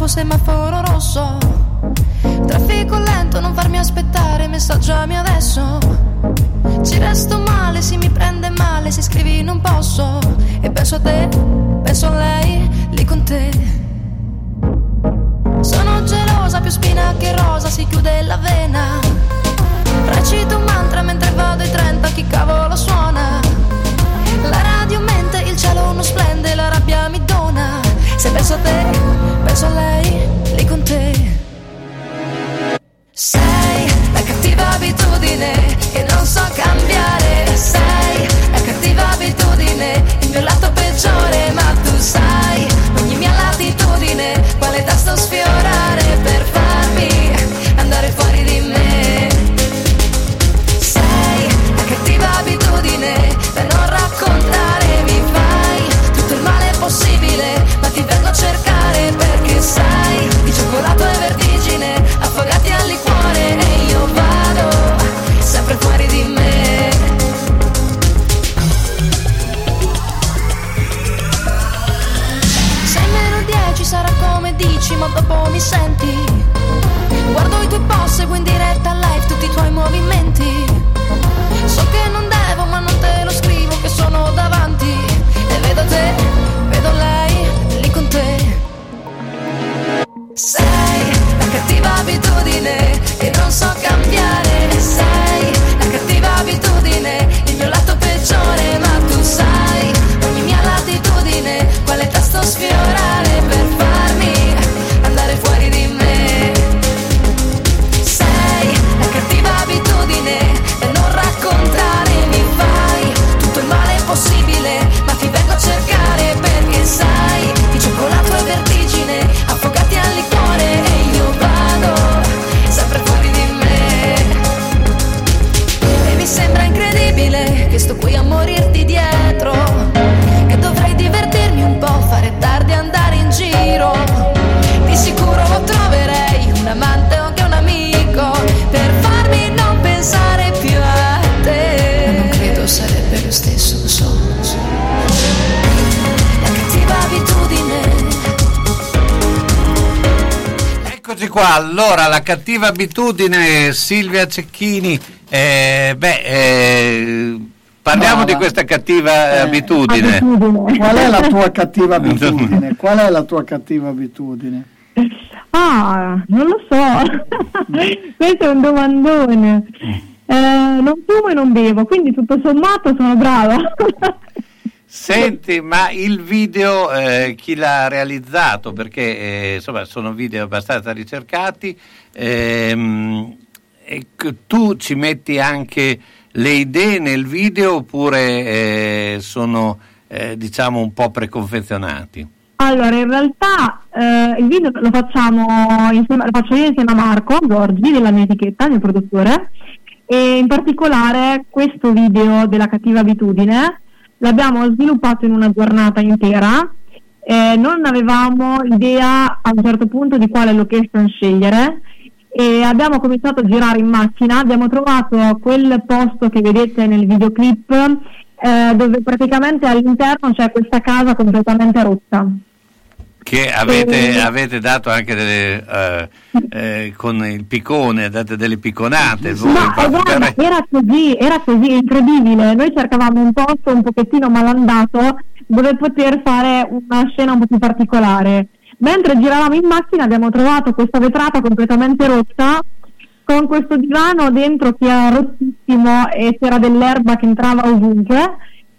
Tempo, semaforo rosso. Traffico lento, non farmi aspettare, messaggiami adesso. Ci resto male, si mi prende male, se scrivi non posso. E penso a te, penso a lei, lì con te. Sono gelosa, più spina che rosa, si chiude la vena. Recito un mantra mentre vado ai 30, chi cavolo suona? La radio mente, il cielo non splende, la rabbia mi. Se penso a te, penso a lei, lì con te. Sei la cattiva abitudine che non so cambiare. Sei la cattiva abitudine, il mio lato peggiore, ma tu sai mi senti. Guardo i tuoi post, seguo in diretta live tutti i tuoi movimenti. So che non devo, ma non te lo scrivo che sono davanti. E vedo te, vedo lei, lì con te. Sei la cattiva abitudine che non so cambiare. Qua, allora la cattiva abitudine Silvia Cecchini, eh, beh, eh, parliamo No, di questa cattiva eh, abitudine. Qual è la tua cattiva [laughs] abitudine? Qual è la tua cattiva abitudine? Ah, non lo so. [laughs] Questo è un domandone. Eh, non fumo e non bevo, quindi tutto sommato sono brava. Senti, ma il video eh, chi l'ha realizzato? Perché eh, insomma sono video abbastanza ricercati. ehm, tu ci metti anche le idee nel video oppure eh, sono eh, diciamo un po' preconfezionati? Allora, in realtà eh, il video lo insieme, lo faccio io insieme a Marco Giorgi della mia etichetta, il mio produttore, e in particolare questo video della cattiva abitudine l'abbiamo sviluppato in una giornata intera. eh, non avevamo idea a un certo punto di quale location scegliere e abbiamo cominciato a girare in macchina, abbiamo trovato quel posto che vedete nel videoclip eh, dove praticamente all'interno c'è questa casa completamente rotta. Che avete, Eh. avete dato anche delle, eh, eh, con il piccone, date delle picconate. voi, No, eh, guarda, era così, era così, incredibile. Noi cercavamo un posto un pochettino malandato dove poter fare una scena un po' più particolare. Mentre giravamo in macchina abbiamo trovato questa vetrata completamente rotta con questo divano dentro che era rottissimo e c'era dell'erba che entrava ovunque.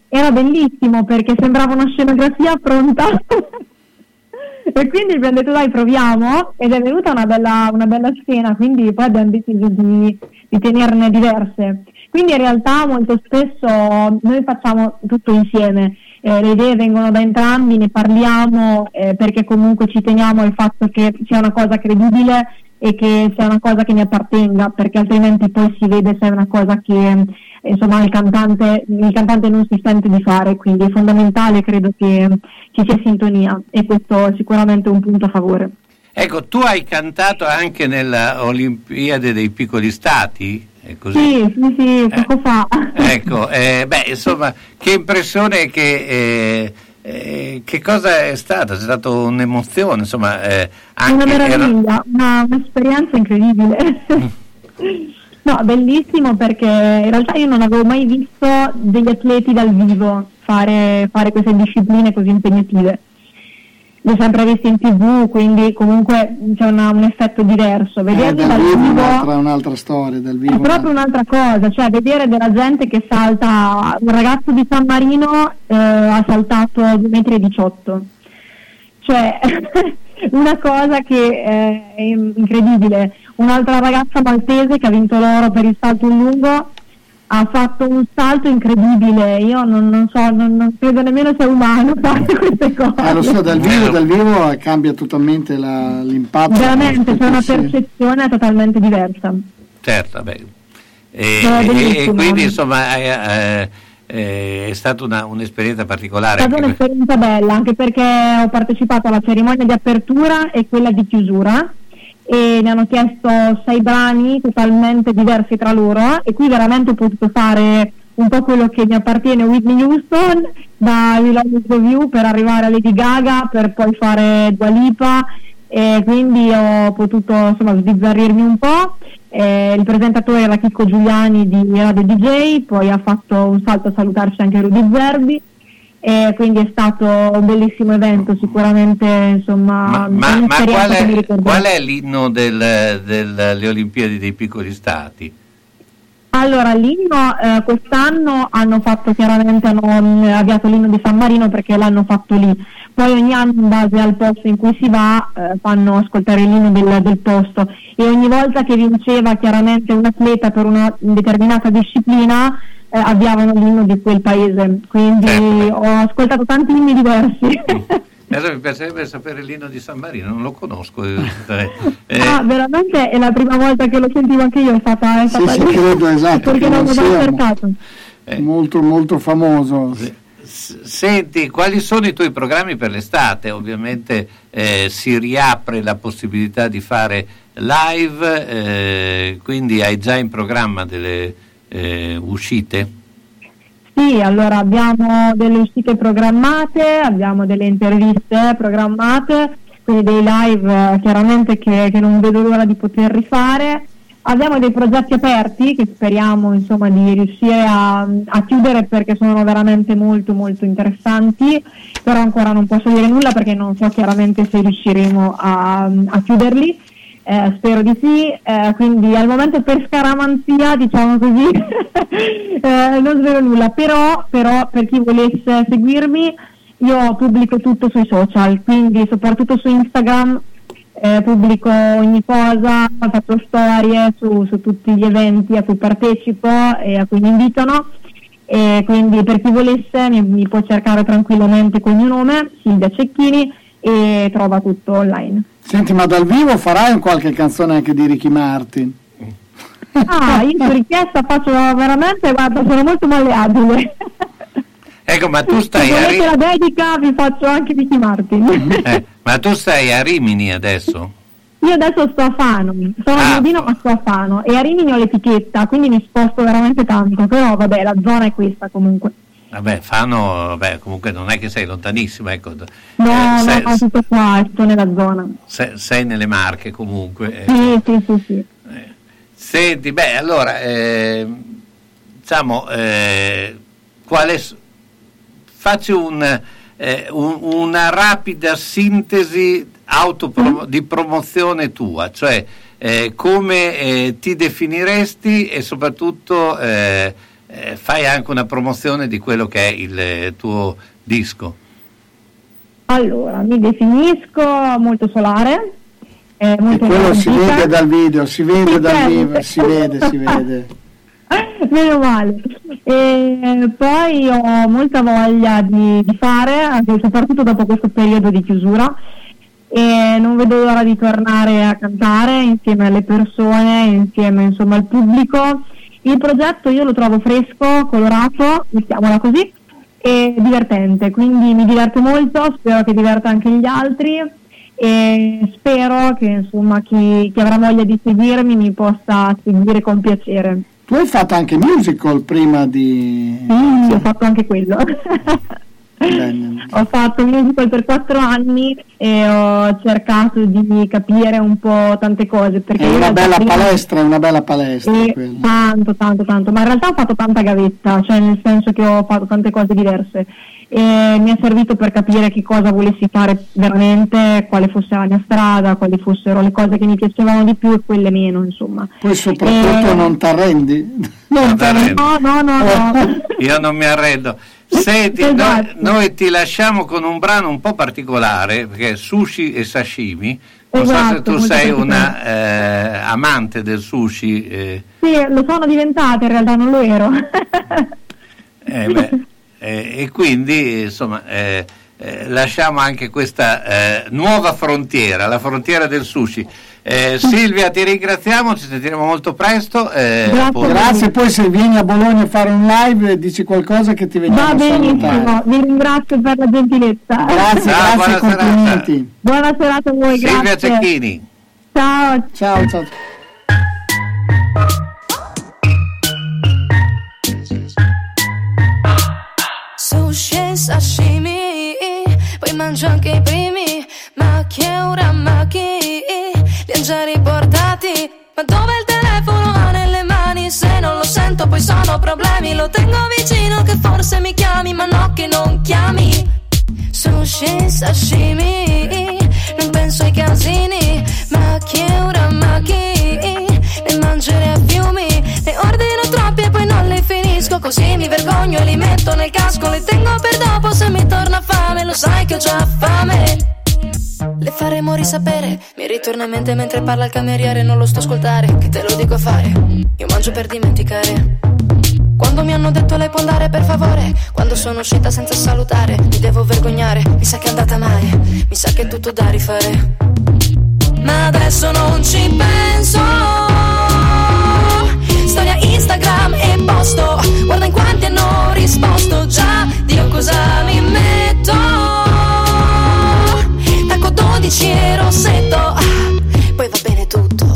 Era bellissimo perché sembrava una scenografia pronta. [laughs] [laughs] e quindi abbiamo detto dai proviamo ed è venuta una bella, una bella scena, quindi poi abbiamo deciso di, di tenerne diverse. Quindi in realtà molto spesso noi facciamo tutto insieme eh, le idee vengono da entrambi, ne parliamo eh, perché comunque ci teniamo al fatto che sia una cosa credibile e che sia una cosa che mi appartenga, perché altrimenti poi si vede se è una cosa che insomma il cantante, il cantante non si sente di fare, quindi è fondamentale, credo che ci sia sintonia e questo è sicuramente un punto a favore. Ecco, tu hai cantato anche nella Olimpiade dei piccoli stati? Sì, sì, sì, poco eh, fa. Ecco, eh, beh, insomma, che impressione che... Eh, eh, che cosa è stata? È stata un'emozione, insomma, eh, una meraviglia, era... una, un'esperienza incredibile. [laughs] no, bellissimo perché in realtà io non avevo mai visto degli atleti dal vivo fare, fare queste discipline così impegnative li ho sempre visti in tv, quindi comunque c'è una, un effetto diverso. Vederli eh, dal vivo, vivo un'altra, un'altra storia, dal vivo. È proprio un'altra cosa, cioè vedere della gente che salta, un ragazzo di San Marino eh, ha saltato 2,18 metri, cioè [laughs] una cosa che eh, è incredibile. Un'altra ragazza maltese che ha vinto l'oro per il salto lungo ha fatto un salto incredibile, io non, non so, non, non, credo nemmeno sia umano [laughs] fare queste cose. Eh, lo so, dal vivo, dal vivo cambia totalmente la, l'impatto. Veramente, c'è una percezione totalmente diversa. Certo, beh. E, e, e, quindi insomma è, è, è stata una, un'esperienza particolare. È stata un'esperienza bella, anche perché ho partecipato alla cerimonia di apertura e quella di chiusura e ne hanno chiesto sei brani totalmente diversi tra loro e qui veramente ho potuto fare un po' quello che mi appartiene Whitney Houston da We Love the View per arrivare a Lady Gaga per poi fare Dua Lipa e quindi ho potuto insomma sbizzarrirmi un po' eh, il presentatore era Chicco Giuliani di Radio DJ poi ha fatto un salto a salutarci anche Rudy Zerbi e quindi è stato un bellissimo evento, sicuramente insomma. Ma, ma, ma qual, è, qual, è, l'inno del, delle Olimpiadi dei piccoli stati? Allora, l'inno eh, quest'anno hanno fatto chiaramente, hanno eh, avviato l'inno di San Marino perché l'hanno fatto lì. Poi ogni anno in base al posto in cui si va eh, fanno ascoltare l'inno del, del, posto e ogni volta che vinceva chiaramente un atleta per una determinata disciplina eh, avviavano l'inno di quel paese, quindi certo. ho ascoltato tanti inni diversi. Adesso [laughs] mi piacerebbe sapere l'inno di San Marino, non lo conosco. Eh, [laughs] ah, veramente è la prima volta che lo sentivo anche io, è stata, è stata sì, sì, credo, esatto, perché non l'ho cercato. Eh. Molto, molto famoso. Senti, quali sono i tuoi programmi per l'estate? Ovviamente eh, si riapre la possibilità di fare live, eh, quindi hai già in programma delle eh, uscite? Sì, allora abbiamo delle uscite programmate, abbiamo delle interviste programmate, quindi dei live eh, chiaramente che, che, non vedo l'ora di poter rifare. Abbiamo dei progetti aperti che speriamo insomma, di riuscire a, a, chiudere perché sono veramente molto molto interessanti, però ancora non posso dire nulla perché non so chiaramente se riusciremo a, a chiuderli eh, spero di sì, eh, quindi al momento per scaramanzia, diciamo così, [laughs] eh, non svelo nulla, però, però per chi volesse seguirmi io pubblico tutto sui social, quindi soprattutto su Instagram eh, pubblico ogni cosa, faccio storie su, su, tutti gli eventi a cui partecipo e a cui mi invitano. E quindi per chi volesse mi, mi può cercare tranquillamente con il mio nome, Silvia Cecchini e trova tutto online. Senti, ma dal vivo farai qualche canzone anche di Ricky Martin? Ah, io per richiesta faccio veramente, guarda, sono molto malleabile. Ecco, ma tu stai Se a Rimini. la dedica vi faccio anche Ricky Martin. [laughs] Eh, ma tu stai a Rimini adesso? Io adesso sto a Fano, sono ah. a Modino ma sto a Fano e a Rimini ho l'etichetta, quindi mi sposto veramente tanto, però vabbè la zona è questa comunque. Vabbè, Fano, vabbè, comunque non è che sei lontanissimo, ecco. No, eh, sei, no, tutto qua, sto nella zona. Sei, sei nelle Marche comunque. Ecco. Sì, sì, sì, sì. Eh. Senti, beh, allora, eh, diciamo, eh, quale, faccio un, eh, un, una rapida sintesi autoprom- mm. di promozione tua, cioè eh, come ti definiresti e soprattutto eh, fai anche una promozione di quello che è il eh, tuo disco. Allora, mi definisco molto solare. Eh, molto quello si vede dal video, si vede dal certo. vivo, si vede, si vede. [laughs] meno male. E poi ho molta voglia di, di fare, anche soprattutto dopo questo periodo di chiusura e non vedo l'ora di tornare a cantare insieme alle persone, insieme insomma al pubblico. Il progetto io lo trovo fresco, colorato, mettiamola così, e divertente, quindi mi diverto molto, spero che diverta anche gli altri e spero che insomma chi, chi avrà voglia di seguirmi mi possa seguire con piacere. Tu hai fatto anche musical prima di... Sì, sì. ho fatto anche quello. [laughs] ho fatto musical per quattro anni e ho cercato di capire un po' tante cose. Perché è una bella prima... palestra, è una bella palestra. tanto, tanto, tanto, ma in realtà ho fatto tanta gavetta, cioè nel senso che ho fatto tante cose diverse e mi è servito per capire che cosa volessi fare veramente, quale fosse la mia strada, quali fossero le cose che mi piacevano di più e quelle meno, insomma. Poi soprattutto e... non ti arrendi. [laughs] Non t'arrendi. No, no, no, no. [laughs] Io non mi arrendo. Senti, esatto. noi, noi, ti lasciamo con un brano un po' particolare, perché è sushi e sashimi. Non esatto, so se esatto, tu sei una eh, amante del sushi. Eh. Sì, lo sono diventata, in realtà non lo ero. eh, beh, eh, [laughs] e quindi insomma eh, eh, lasciamo anche questa eh, nuova frontiera, la frontiera del sushi. Eh, Silvia, ti ringraziamo, ci sentiremo molto presto. Eh, grazie, grazie, poi se vieni a Bologna a fare un live dici qualcosa che ti vediamo Va benissimo, vi ringrazio per la gentilezza. Grazie, ah, grazie, buona complimenti. Serata. Buona serata a voi, Silvia grazie. Cecchini. Ciao. Ciao, ciao. Mangio anche i primi, ma che ora macchi li han già riportati. Ma dove il telefono ha nelle mani? Se non lo sento poi sono problemi. Lo tengo vicino che forse mi chiami, ma no che non chiami. Sushi, sashimi, non penso ai casini, ma che ora macchi ne mangerei così mi vergogno e li metto nel casco. Li tengo per dopo se mi torna fame, lo sai che ho già fame. Le faremo risapere. Mi ritorna in mente mentre parla il cameriere. Non lo sto a ascoltare, che te lo dico a fare. Io mangio per dimenticare. Quando mi hanno detto lei può andare per favore. Quando sono uscita senza salutare, mi devo vergognare. Mi sa che è andata male, mi sa che è tutto da rifare. Ma adesso non ci penso. Instagram e posto. Guarda in quanti hanno risposto. Già, Dio cosa mi metto? 12 e rossetto. Poi va bene tutto.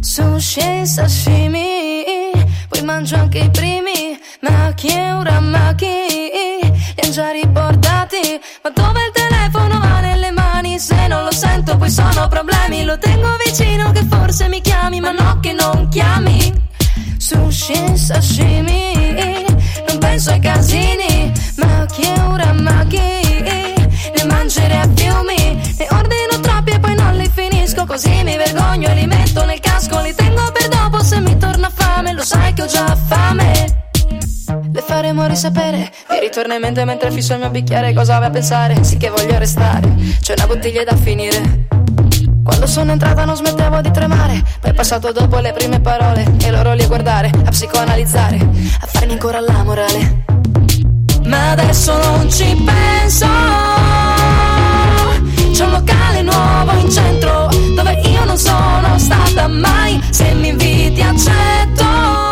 Sushi e sashimi Poi mangio anche i primi Ma chi è ora ma chi Li han già riportati. Ma dove il telefono ha nelle mani? Se non lo sento poi sono problemi. Lo tengo vicino che forse mi chiami Ma no che non chiami Sushi sashimi Non penso ai casini Ma chi è ora ma chi Ne mangerei a fiumi? Ne ordino troppi e poi non li finisco Così mi vergogno e li metto nel casco Li tengo per dopo se mi torna fame Lo sai che ho già fame. Le faremo risapere Mi ritorna in mente mentre fisso il mio bicchiere Cosa vai a pensare? Sì che voglio restare C'è una bottiglia da finire quando sono entrata non smettevo di tremare Poi è passato dopo le prime parole E loro lì a guardare, a psicoanalizzare A farmi ancora la morale Ma adesso non ci penso c'è un locale nuovo in centro dove io non sono stata mai. Se mi inviti accetto.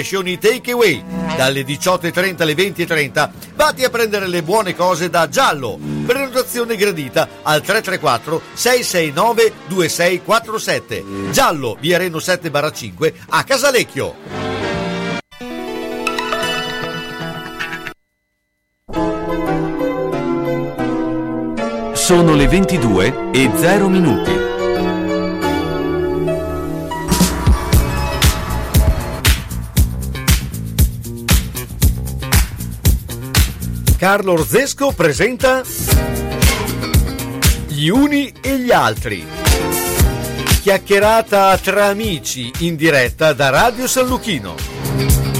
crescioni takeaway. Dalle 18.30 alle 20.30 vatti a prendere le buone cose da Giallo. Prenotazione gradita al 334 669 2647. Giallo, via Reno 7 5 a Casalecchio. Sono le 22 e 0 minuti. Carlo Orzesco presenta Gli uni e gli altri. Chiacchierata tra amici in diretta da Radio San Luchino.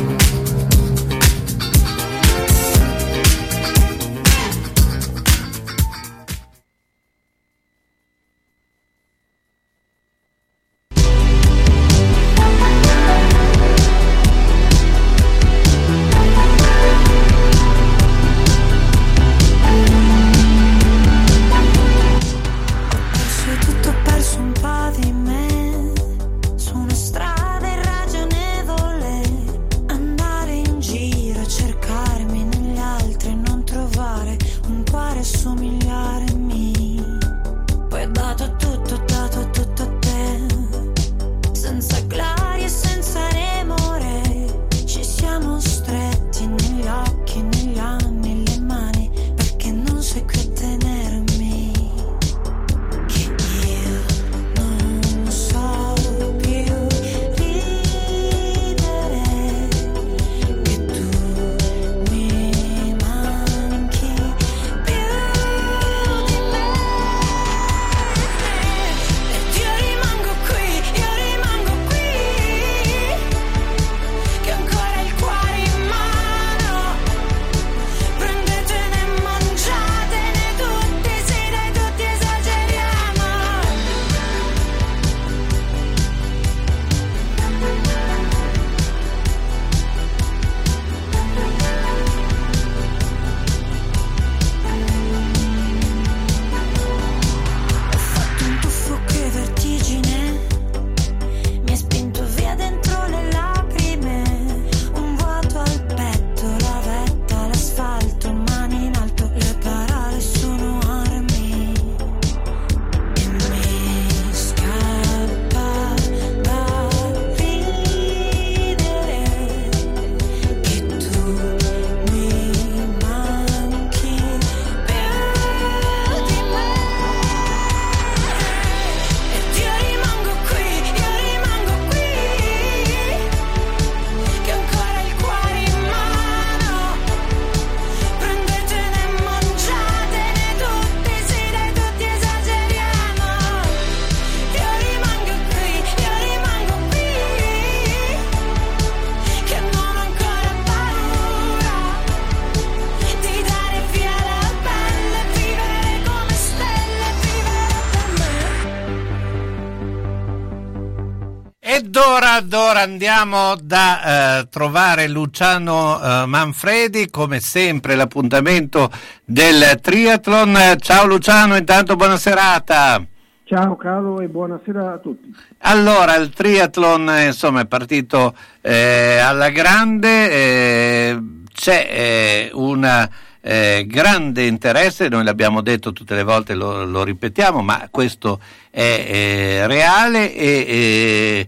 Andiamo da eh, trovare Luciano eh, Manfredi, come sempre l'appuntamento del triathlon. Ciao Luciano, intanto buona serata. Ciao Carlo e buonasera a tutti. Allora, il triathlon eh, insomma, è partito eh, alla grande, eh, c'è eh, un grande interesse, noi l'abbiamo detto tutte le volte, lo, lo ripetiamo, ma questo è reale e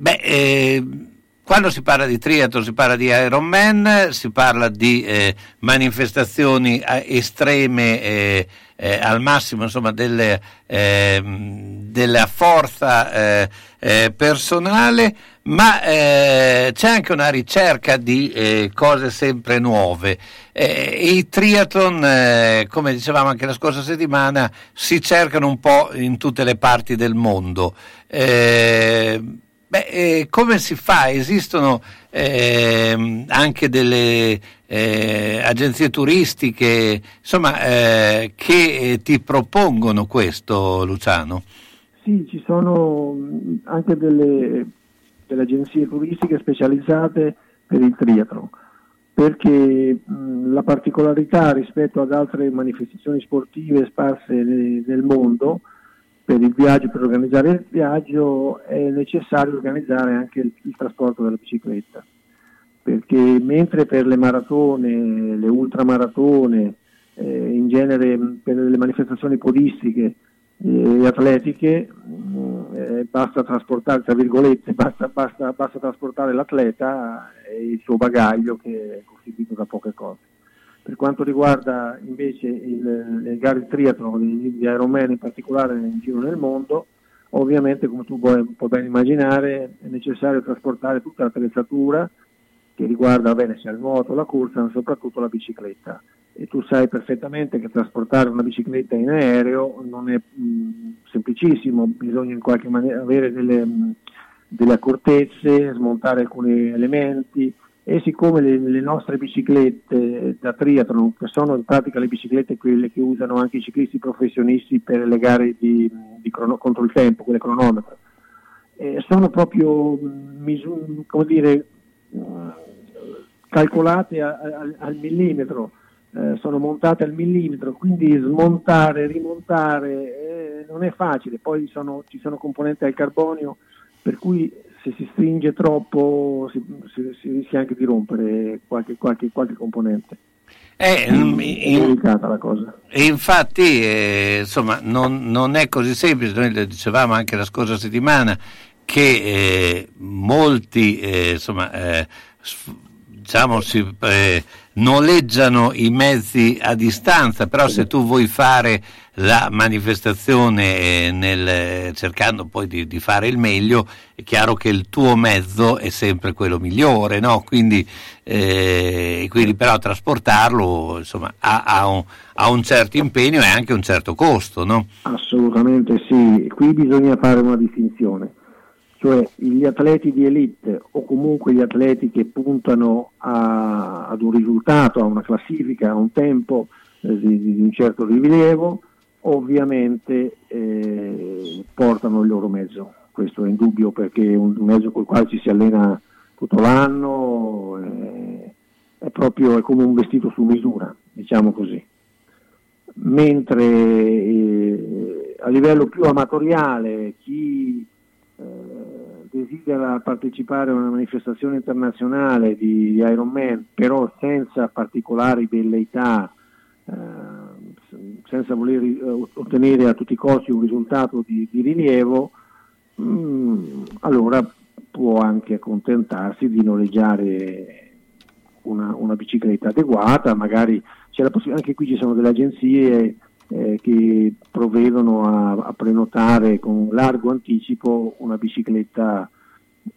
Beh, eh, quando si parla di triathlon si parla di Ironman, si parla di eh, manifestazioni eh, estreme eh, eh, al massimo insomma, delle, ehm, della forza eh, personale, ma c'è anche una ricerca di cose sempre nuove. I triathlon, come dicevamo anche la scorsa settimana, si cercano un po' in tutte le parti del mondo. Beh, eh, come si fa? Esistono eh, anche delle eh, agenzie turistiche insomma, eh, che ti propongono questo, Luciano? Sì, ci sono mm, anche delle, delle agenzie turistiche specializzate per il triathlon perché mh, mm, la particolarità rispetto ad altre manifestazioni sportive sparse nel mondo per il viaggio, per organizzare il viaggio è necessario organizzare anche il, il trasporto della bicicletta, perché mentre per le maratone, le ultramaratone, eh, in genere per le manifestazioni podistiche e atletiche eh, basta trasportare, tra virgolette, basta, basta, basta trasportare l'atleta e il suo bagaglio che è costituito da poche cose. Per quanto riguarda invece il, le gare triathlon di, Ironman in particolare in giro nel mondo, ovviamente come tu puoi, puoi ben immaginare è necessario trasportare tutta l'attrezzatura che riguarda bene, sia il nuoto, la corsa, ma soprattutto la bicicletta. E tu sai perfettamente che trasportare una bicicletta in aereo non è mh, semplicissimo, bisogna in qualche maniera avere delle, mh, delle accortezze, smontare alcuni elementi, e siccome le, le, nostre biciclette da triathlon, che sono in pratica le biciclette quelle che usano anche i ciclisti professionisti per le gare di, di crono, contro il tempo, quelle cronometro, eh, sono proprio misu- come dire, calcolate a, a, al millimetro, eh, sono montate al millimetro, quindi smontare, rimontare eh, non è facile, poi sono, ci sono componenti al carbonio per cui se si stringe troppo si, si, si rischia anche di rompere qualche, qualche, qualche componente. Eh, è delicata la cosa. E infatti, eh, insomma, non, non, è così semplice, noi lo dicevamo anche la scorsa settimana, che eh, molti, eh, insomma, eh, diciamo, si eh, noleggiano i mezzi a distanza, però se tu vuoi fare la manifestazione eh, nel, cercando poi di, di, fare il meglio, è chiaro che il tuo mezzo è sempre quello migliore, no? quindi, eh, quindi, però trasportarlo insomma, ha, ha, un, ha, un, certo impegno e anche un certo costo. No? Assolutamente sì, qui bisogna fare una distinzione cioè gli atleti di elite o comunque gli atleti che puntano a, ad un risultato, a una classifica, a un tempo eh, di, di, un certo rilievo, ovviamente eh, portano il loro mezzo. Questo è indubbio perché è un, mezzo col quale ci si allena tutto l'anno, eh, è proprio è come un vestito su misura, diciamo così. Mentre eh, a livello più amatoriale chi desidera partecipare a una manifestazione internazionale di, di Ironman, però senza particolari velleità, eh, senza voler eh, ottenere a tutti i costi un risultato di, di rilievo, mh, mm, allora può anche accontentarsi di noleggiare una, una bicicletta adeguata, magari anche qui ci sono delle agenzie eh, che provvedono a, a, prenotare con largo anticipo una bicicletta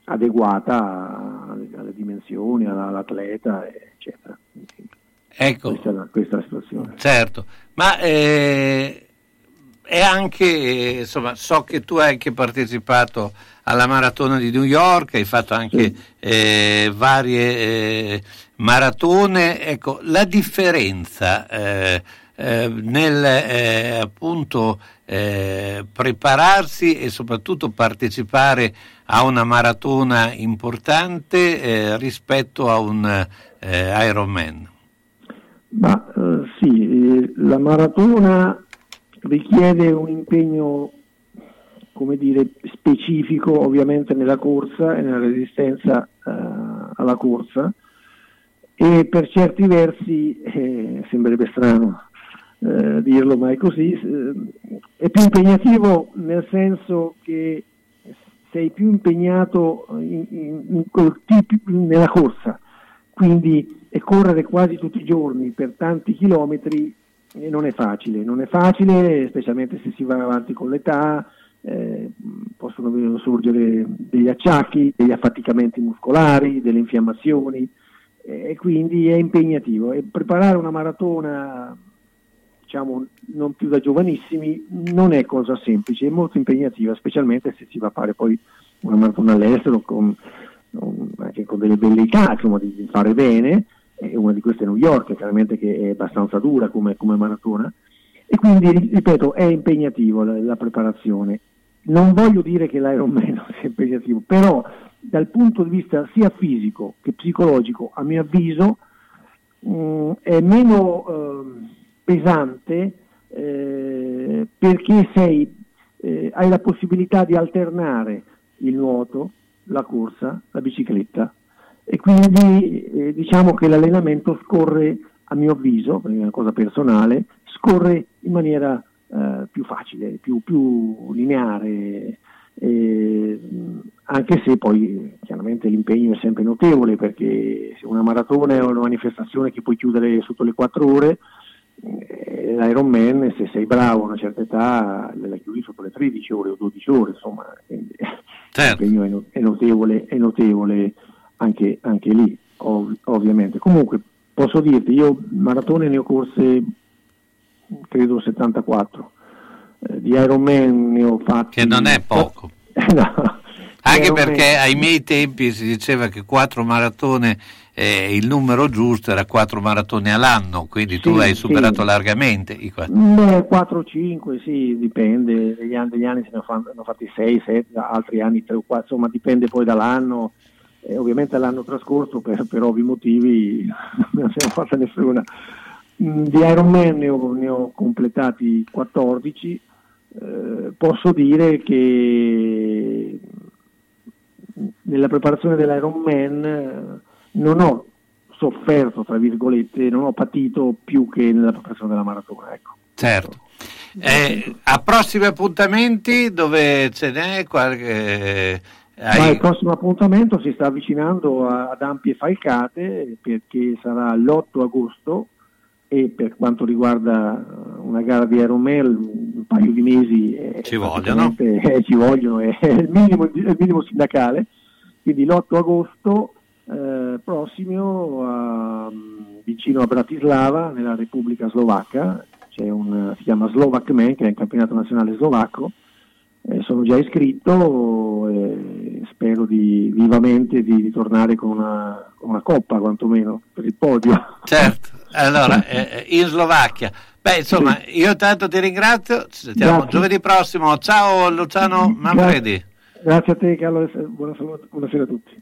adeguata alle, alle dimensioni, all'atleta, eccetera. Ecco. Questa, è la, questa è la situazione. Certo, ma eh, è anche, insomma, so che tu hai anche partecipato alla maratona di New York, hai fatto anche sì. eh, varie eh, maratone, ecco, la differenza eh, nel eh, appunto eh, prepararsi e soprattutto partecipare a una maratona importante eh, rispetto a un eh, Ironman? Ma sì, la maratona richiede un impegno come dire, specifico ovviamente nella corsa e nella resistenza alla corsa e per certi versi, sembrerebbe strano eh, dirlo, ma è così, eh, è più impegnativo nel senso che sei più impegnato in, in, in, nella corsa, quindi correre quasi tutti i giorni per tanti chilometri eh, non è facile, non è facile specialmente se si va avanti con l'età, eh, possono sorgere degli acciacchi, degli affaticamenti muscolari, delle infiammazioni e quindi è impegnativo. E preparare una maratona, diciamo, non più da giovanissimi, non è cosa semplice, è molto impegnativa, specialmente se si va a fare poi una maratona all'estero con, anche con delle belle età, insomma, di fare bene, e una di queste è New York, chiaramente che è abbastanza dura come, come maratona, e quindi, ripeto, è impegnativo la, la preparazione. Non voglio dire che l'Ironman [laughs] non sia impegnativo, però dal punto di vista sia fisico che psicologico, a mio avviso, mh, mm, è meno eh, pesante eh, perché sei, eh, hai la possibilità di alternare il nuoto, la corsa, la bicicletta. E quindi eh, diciamo che l'allenamento scorre, a mio avviso, è una cosa personale, scorre in maniera eh, più facile, più, più lineare, eh, anche se poi chiaramente l'impegno è sempre notevole perché se una maratona è una manifestazione che puoi chiudere sotto le 4 ore, eh, l'Ironman se sei bravo a una certa età la chiudi sotto le 13 ore o 12 ore, insomma [laughs] certo. l'impegno è, notevole, è notevole anche, anche lì, ov- ovviamente. Comunque posso dirti, io maratone ne ho corse credo 74 eh, di Ironman ne ho fatti... Che non è poco. [laughs] no. Anche perché ai miei tempi si diceva che quattro maratone, eh, il numero giusto era quattro maratone all'anno, quindi sì, tu hai superato sì. largamente i quattro. Beh, 4-5, sì, dipende, degli anni, degli anni se ne hanno fatti 6, 7, altri anni 3 o 4, insomma dipende poi dall'anno. Eh, ovviamente l'anno trascorso per, per ovvi motivi [laughs] non se ne è fatta nessuna. Mm, di Ironman ne ho, ne ho completati 14 eh, posso dire che nella preparazione dell'Ironman non ho sofferto, tra virgolette, non ho patito più che nella preparazione della maratona. Ecco. Certo. Eh, a prossimi appuntamenti dove ce n'è qualche... Hai... il prossimo appuntamento si sta avvicinando ad ampie falcate perché sarà l'8 agosto e per quanto riguarda una gara di Aeromel un paio di mesi eh, ci vogliono, eh, ci vogliono è, il minimo, il minimo, sindacale quindi l'8 agosto eh, prossimo a, vicino a Bratislava nella Repubblica Slovacca c'è un, si chiama Slovak Man che è il campionato nazionale slovacco eh, sono già iscritto e spero di, vivamente di ritornare con una, con una coppa quantomeno per il podio certo [laughs] allora, eh, in Slovacchia. Beh, insomma, io tanto ti ringrazio. Ci sentiamo giovedì prossimo. Ciao Luciano Manfredi. Grazie a te, Carlo. Buonasera a tutti.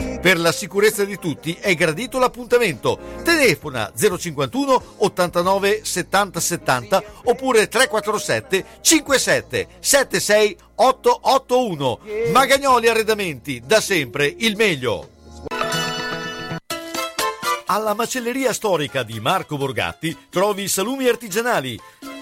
Per la sicurezza di tutti è gradito l'appuntamento. Telefona 051 89 70 70 oppure 347 57 76 881. Magagnoli Arredamenti, da sempre il meglio. Alla macelleria storica di Marco Borgatti trovi salumi artigianali,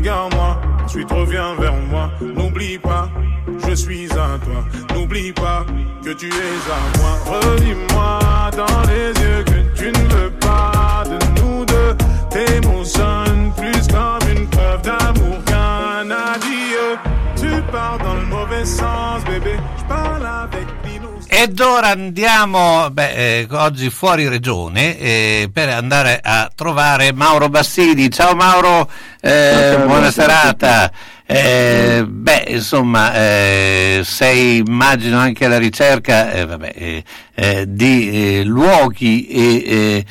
Regarde-moi, ensuite reviens vers moi. N'oublie pas, je suis à toi. N'oublie pas que tu es à moi. Redis-moi dans les yeux que tu ne veux pas de nous deux. Tes mots sonnent plus comme une preuve d'amour qu'un adieu. Tu pars dans le mauvais sens, bébé. Ed ora andiamo, beh, eh, oggi fuori regione, eh, per andare a trovare Mauro Bassidi. Ciao Mauro, eh, buona serata. Eh, beh, insomma, eh, sei immagino anche alla ricerca eh, vabbè, di luoghi e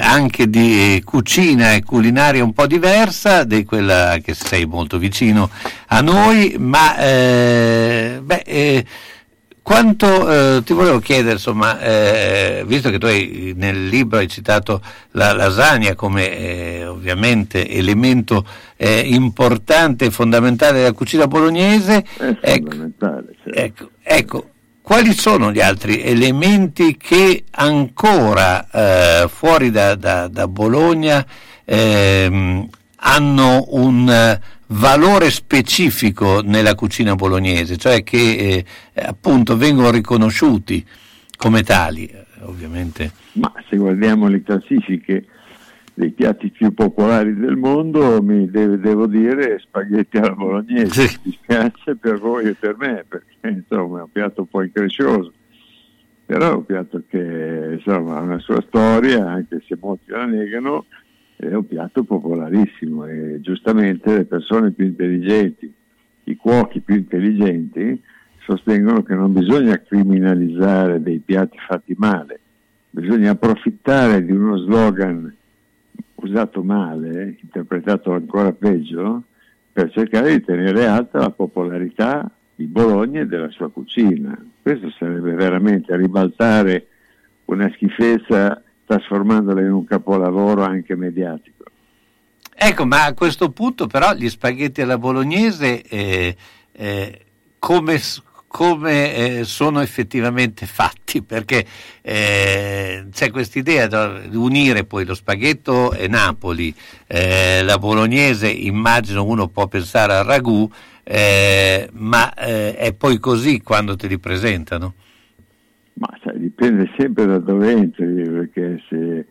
anche di cucina e culinaria un po' diversa, di quella che sei molto vicino a noi, ma eh, beh, eh, quanto eh, ti volevo chiedere, insomma, eh, visto che tu hai, nel libro hai citato la lasagna come eh, ovviamente elemento eh, importante e fondamentale della cucina bolognese, ecco, ecco, ecco, quali sono gli altri elementi che ancora eh, fuori da, da, da Bologna ehm, hanno un valore specifico nella cucina bolognese, cioè che eh, appunto vengono riconosciuti come tali, eh, ovviamente. Ma se guardiamo le classifiche dei piatti più popolari del mondo, mi deve, devo dire spaghetti alla bolognese. Sì. Mi spiace per voi e per me, perché insomma è un piatto un po' increscioso. Però è un piatto che insomma, ha una sua storia, anche se molti la negano, è un piatto popolarissimo e giustamente le persone più intelligenti, i cuochi più intelligenti, sostengono che non bisogna criminalizzare dei piatti fatti male, bisogna approfittare di uno slogan usato male, interpretato ancora peggio, per cercare di tenere alta la popolarità di Bologna e della sua cucina. Questo sarebbe veramente ribaltare una schifezza trasformandola in un capolavoro anche mediatico. Ecco, ma a questo punto però gli spaghetti alla bolognese eh, eh, come, come eh, sono effettivamente [laughs] fatti? Perché eh, c'è questa idea di unire poi lo spaghetto e Napoli, eh, la bolognese, immagino uno può pensare al ragù, eh, ma è poi così quando te li presentano? Ma sai, dipende sempre da dove entri, perché se,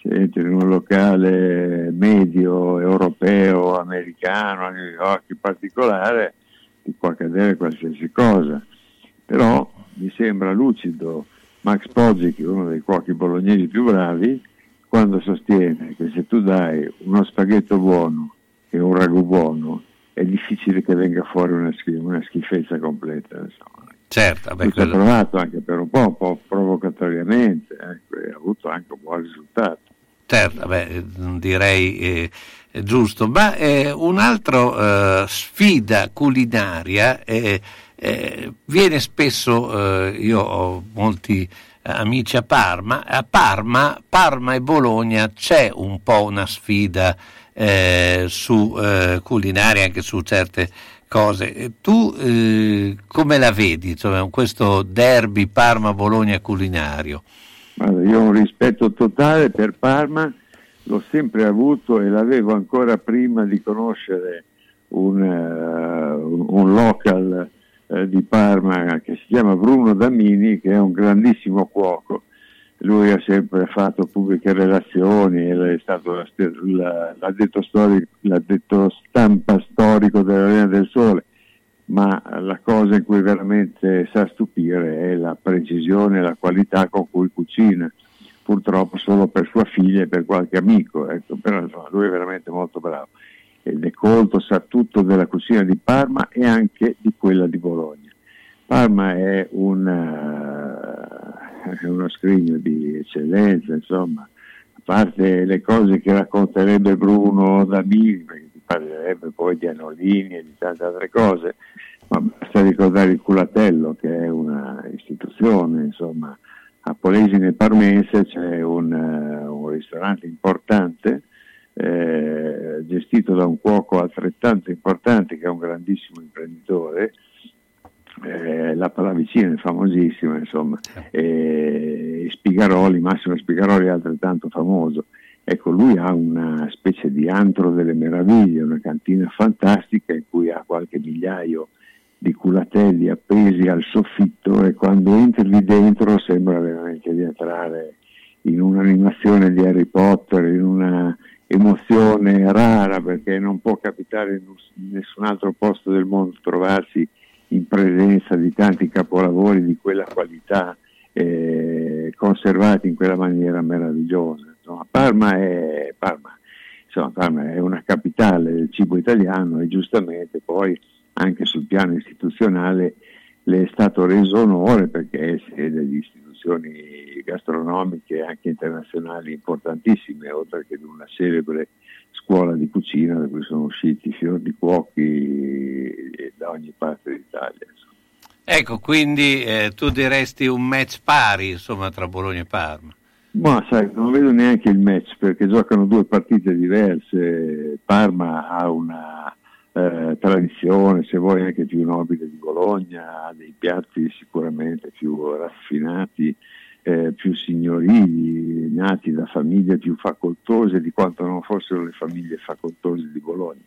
se entri in un locale medio, europeo, americano, a New York in particolare, ti può accadere qualsiasi cosa. Però mi sembra lucido Max Poggi, che è uno dei cuochi bolognesi più bravi, quando sostiene che se tu dai uno spaghetto buono e un ragù buono, è difficile che venga fuori una, schif- una schifezza completa. Insomma. Certo, Questo quello- provato anche per un po', un po' provocatoriamente, ecco, e ha avuto anche un buon risultato. Certo, vabbè, direi eh, giusto, ma eh, un'altra eh, sfida culinaria eh, eh, viene spesso, eh, io ho molti amici a Parma, a Parma, Parma e Bologna c'è un po' una sfida eh, su eh, culinaria anche su certe cose. Tu eh, come la vedi, insomma, questo derby Parma-Bologna culinario? Guarda, io ho un rispetto totale per Parma, l'ho sempre avuto e l'avevo ancora prima di conoscere un, eh, un- local eh, di Parma che si chiama Bruno Damini, che è un grandissimo cuoco. Lui ha sempre fatto pubbliche relazioni, è stato la- la- l'addetto, storico, l'addetto stampa storico dell'Arena del Sole, ma la cosa in cui veramente sa stupire è la precisione e la qualità con cui cucina, purtroppo solo per sua figlia e per qualche amico, ecco, però insomma, lui è veramente molto bravo ed è colto, sa tutto della cucina di Parma e anche di quella di Bologna. Parma è, una- è uno scrigno di eccellenza, insomma, a parte le cose che racconterebbe Bruno Damini, perché ti parlerebbe poi di Anolini e di tante altre cose, ma basta ricordare il Culatello che è una istituzione, insomma, a Polesine Parmense c'è un, eh, un ristorante importante eh, gestito da un cuoco altrettanto importante che è un grandissimo imprenditore, eh, la Pallavicina è famosissima, insomma, e Spigaroli, Massimo Spigaroli è altrettanto famoso. Ecco, lui ha una specie di antro delle meraviglie, una cantina fantastica in cui ha qualche migliaio di culatelli appesi al soffitto e quando entri lì dentro sembra veramente di entrare in un'animazione di Harry Potter, in una emozione rara perché non può capitare in nessun altro posto del mondo trovarsi in presenza di tanti capolavori di quella qualità eh, conservati in quella maniera meravigliosa. Insomma, Parma, è, Parma, insomma, Parma è una capitale del cibo italiano e giustamente poi anche sul piano istituzionale le è stato reso onore perché è sede di istituzioni gastronomiche anche internazionali importantissime, oltre che di una celebre scuola di cucina da cui sono usciti fior di cuochi da ogni parte d'Italia. Ecco, quindi eh, tu diresti un match pari insomma, tra Bologna e Parma. Ma sai, non vedo neanche il match perché giocano due partite diverse. Parma ha una, eh, tradizione, se vuoi anche più nobile di Bologna, ha dei piatti sicuramente più raffinati, eh, più signorili, nati da famiglie più facoltose di quanto non fossero le famiglie facoltose di Bologna.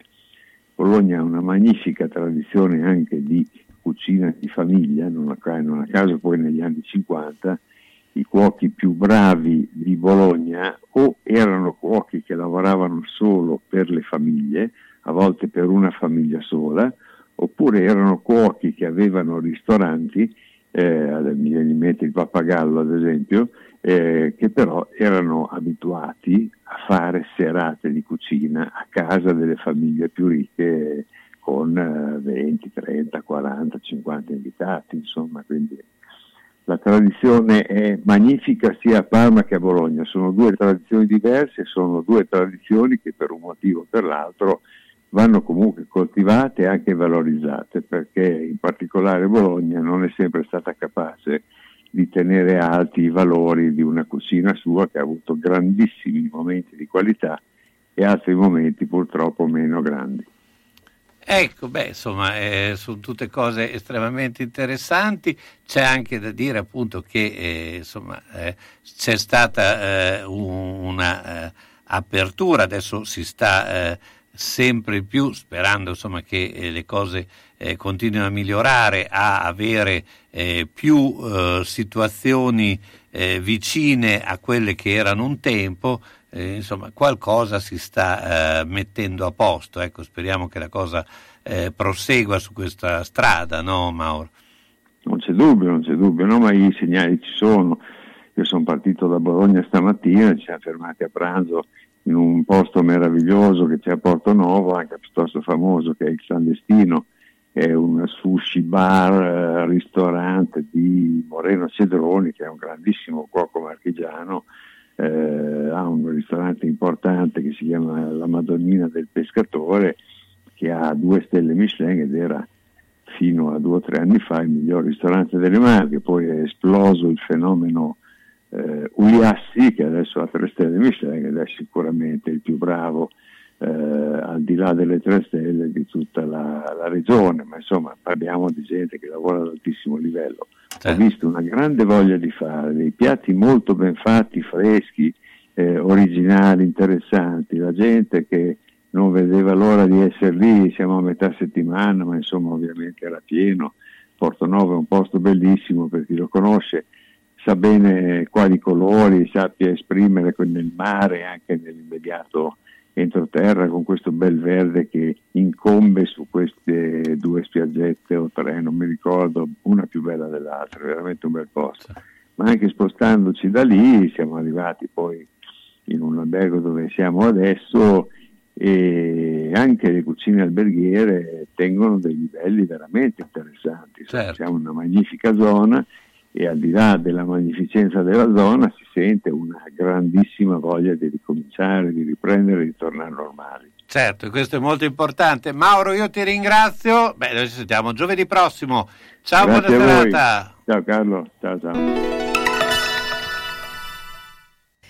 Bologna ha una magnifica tradizione anche di cucina di famiglia, non a, non a caso poi negli anni 50 i cuochi più bravi di Bologna o erano cuochi che lavoravano solo per le famiglie, a volte per una famiglia sola, oppure erano cuochi che avevano ristoranti, eh, mi mente il Pappagallo ad esempio, eh, che però erano abituati a fare serate di cucina a casa delle famiglie più ricche con eh, 20, 30, 40, 50 invitati, insomma, quindi la tradizione è magnifica sia a Parma che a Bologna, sono due tradizioni diverse, sono due tradizioni che per un motivo o per l'altro vanno comunque coltivate e anche valorizzate, perché in particolare Bologna non è sempre stata capace di tenere alti i valori di una cucina sua che ha avuto grandissimi momenti di qualità e altri momenti purtroppo meno grandi. Ecco, beh, insomma, eh, sono tutte cose estremamente interessanti. C'è anche da dire appunto che eh, insomma, eh, c'è stata eh, una eh, adesso si sta eh, sempre più sperando insomma, che le cose continuino a migliorare, a avere più situazioni vicine a quelle che erano un tempo eh, insomma qualcosa si sta eh, mettendo a posto, ecco, speriamo che la cosa eh, prosegua su questa strada, no Mauro? Non c'è dubbio, non c'è dubbio, no, ma i segnali ci sono. Io sono partito da Bologna stamattina, ci siamo fermati a pranzo in un posto meraviglioso che c'è a Porto Novo, anche piuttosto famoso, che è il Clandestino, è un sushi bar, eh, ristorante di Moreno Cedroni, che è un grandissimo cuoco marchigiano, eh, ha un ristorante importante che si chiama La Madonnina del Pescatore che ha due stelle Michelin ed era fino a due o tre anni fa il miglior ristorante delle Marche, poi è esploso il fenomeno eh, Uliassi che adesso ha tre stelle Michelin ed è sicuramente il più bravo eh, al di là delle tre stelle di tutta la, la, regione, ma insomma parliamo di gente che lavora ad altissimo livello. Ho visto una grande voglia di fare dei piatti molto ben fatti, freschi, eh, originali, interessanti, la gente che non vedeva l'ora di essere lì, siamo a metà settimana, ma insomma ovviamente era pieno. Porto Novo è un posto bellissimo per chi lo conosce, sa bene quali colori, sappia esprimere nel mare, anche nell'immediato entroterra con questo bel verde che incombe su queste due spiaggette o tre, non mi ricordo, una più bella dell'altra, veramente un bel posto. Ma anche spostandoci da lì siamo arrivati poi in un albergo dove siamo adesso e anche le cucine alberghiere tengono dei livelli veramente interessanti. Certo. Siamo in una magnifica zona e al di là della magnificenza della zona si sente una grandissima voglia di ricominciare, di riprendere di tornare normali. Certo, questo è molto importante. Mauro, io ti ringrazio. Beh, noi ci sentiamo giovedì prossimo. Ciao, Grazie buona serata. Ciao Carlo, ciao ciao.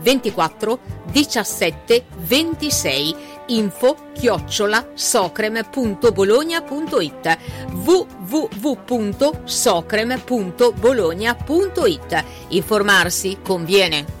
24 17 26 info chiocciola socrem.bologna.it www.socrem.bologna.it Informarsi conviene.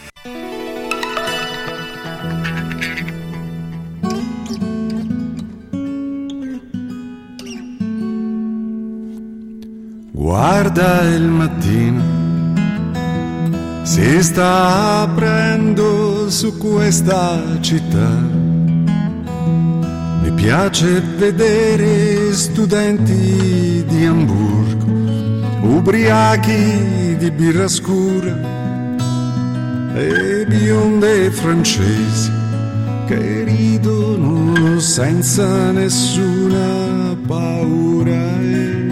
Guarda il mattino, si sta aprendo su questa città. Mi piace vedere studenti di Hamburgo, ubriachi di birra scura e bionde francesi che ridono senza nessuna paura.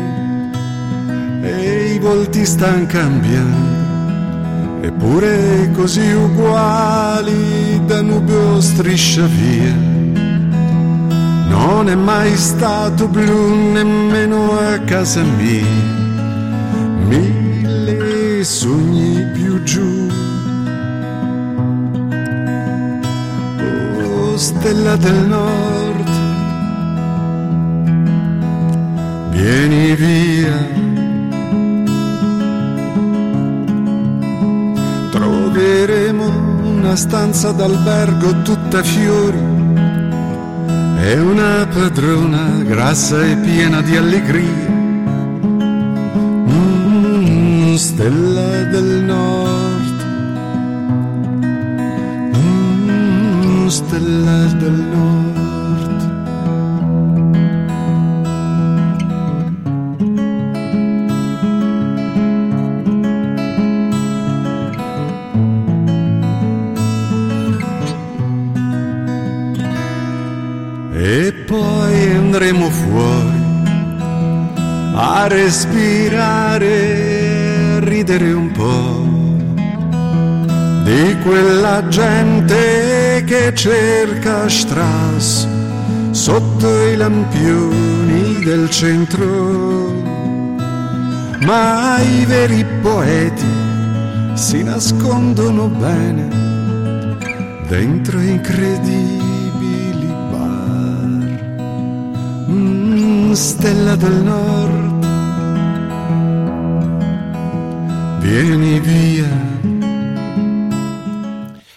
I volti stan cambiando, eppure così uguali Danubio striscia via. Non è mai stato blu nemmeno a casa mia, mille sogni più giù. Oh, stella del nord, vieni via. Troveremo una stanza d'albergo tutta fiori e una padrona grassa e piena di allegria. Mm, stella del nord, Mm, stella del nord. Andremo fuori a respirare, a ridere un po' di quella gente che cerca Strauss sotto i lampioni del centro. Ma i veri poeti si nascondono bene dentro incredibili stella del nord, vieni via.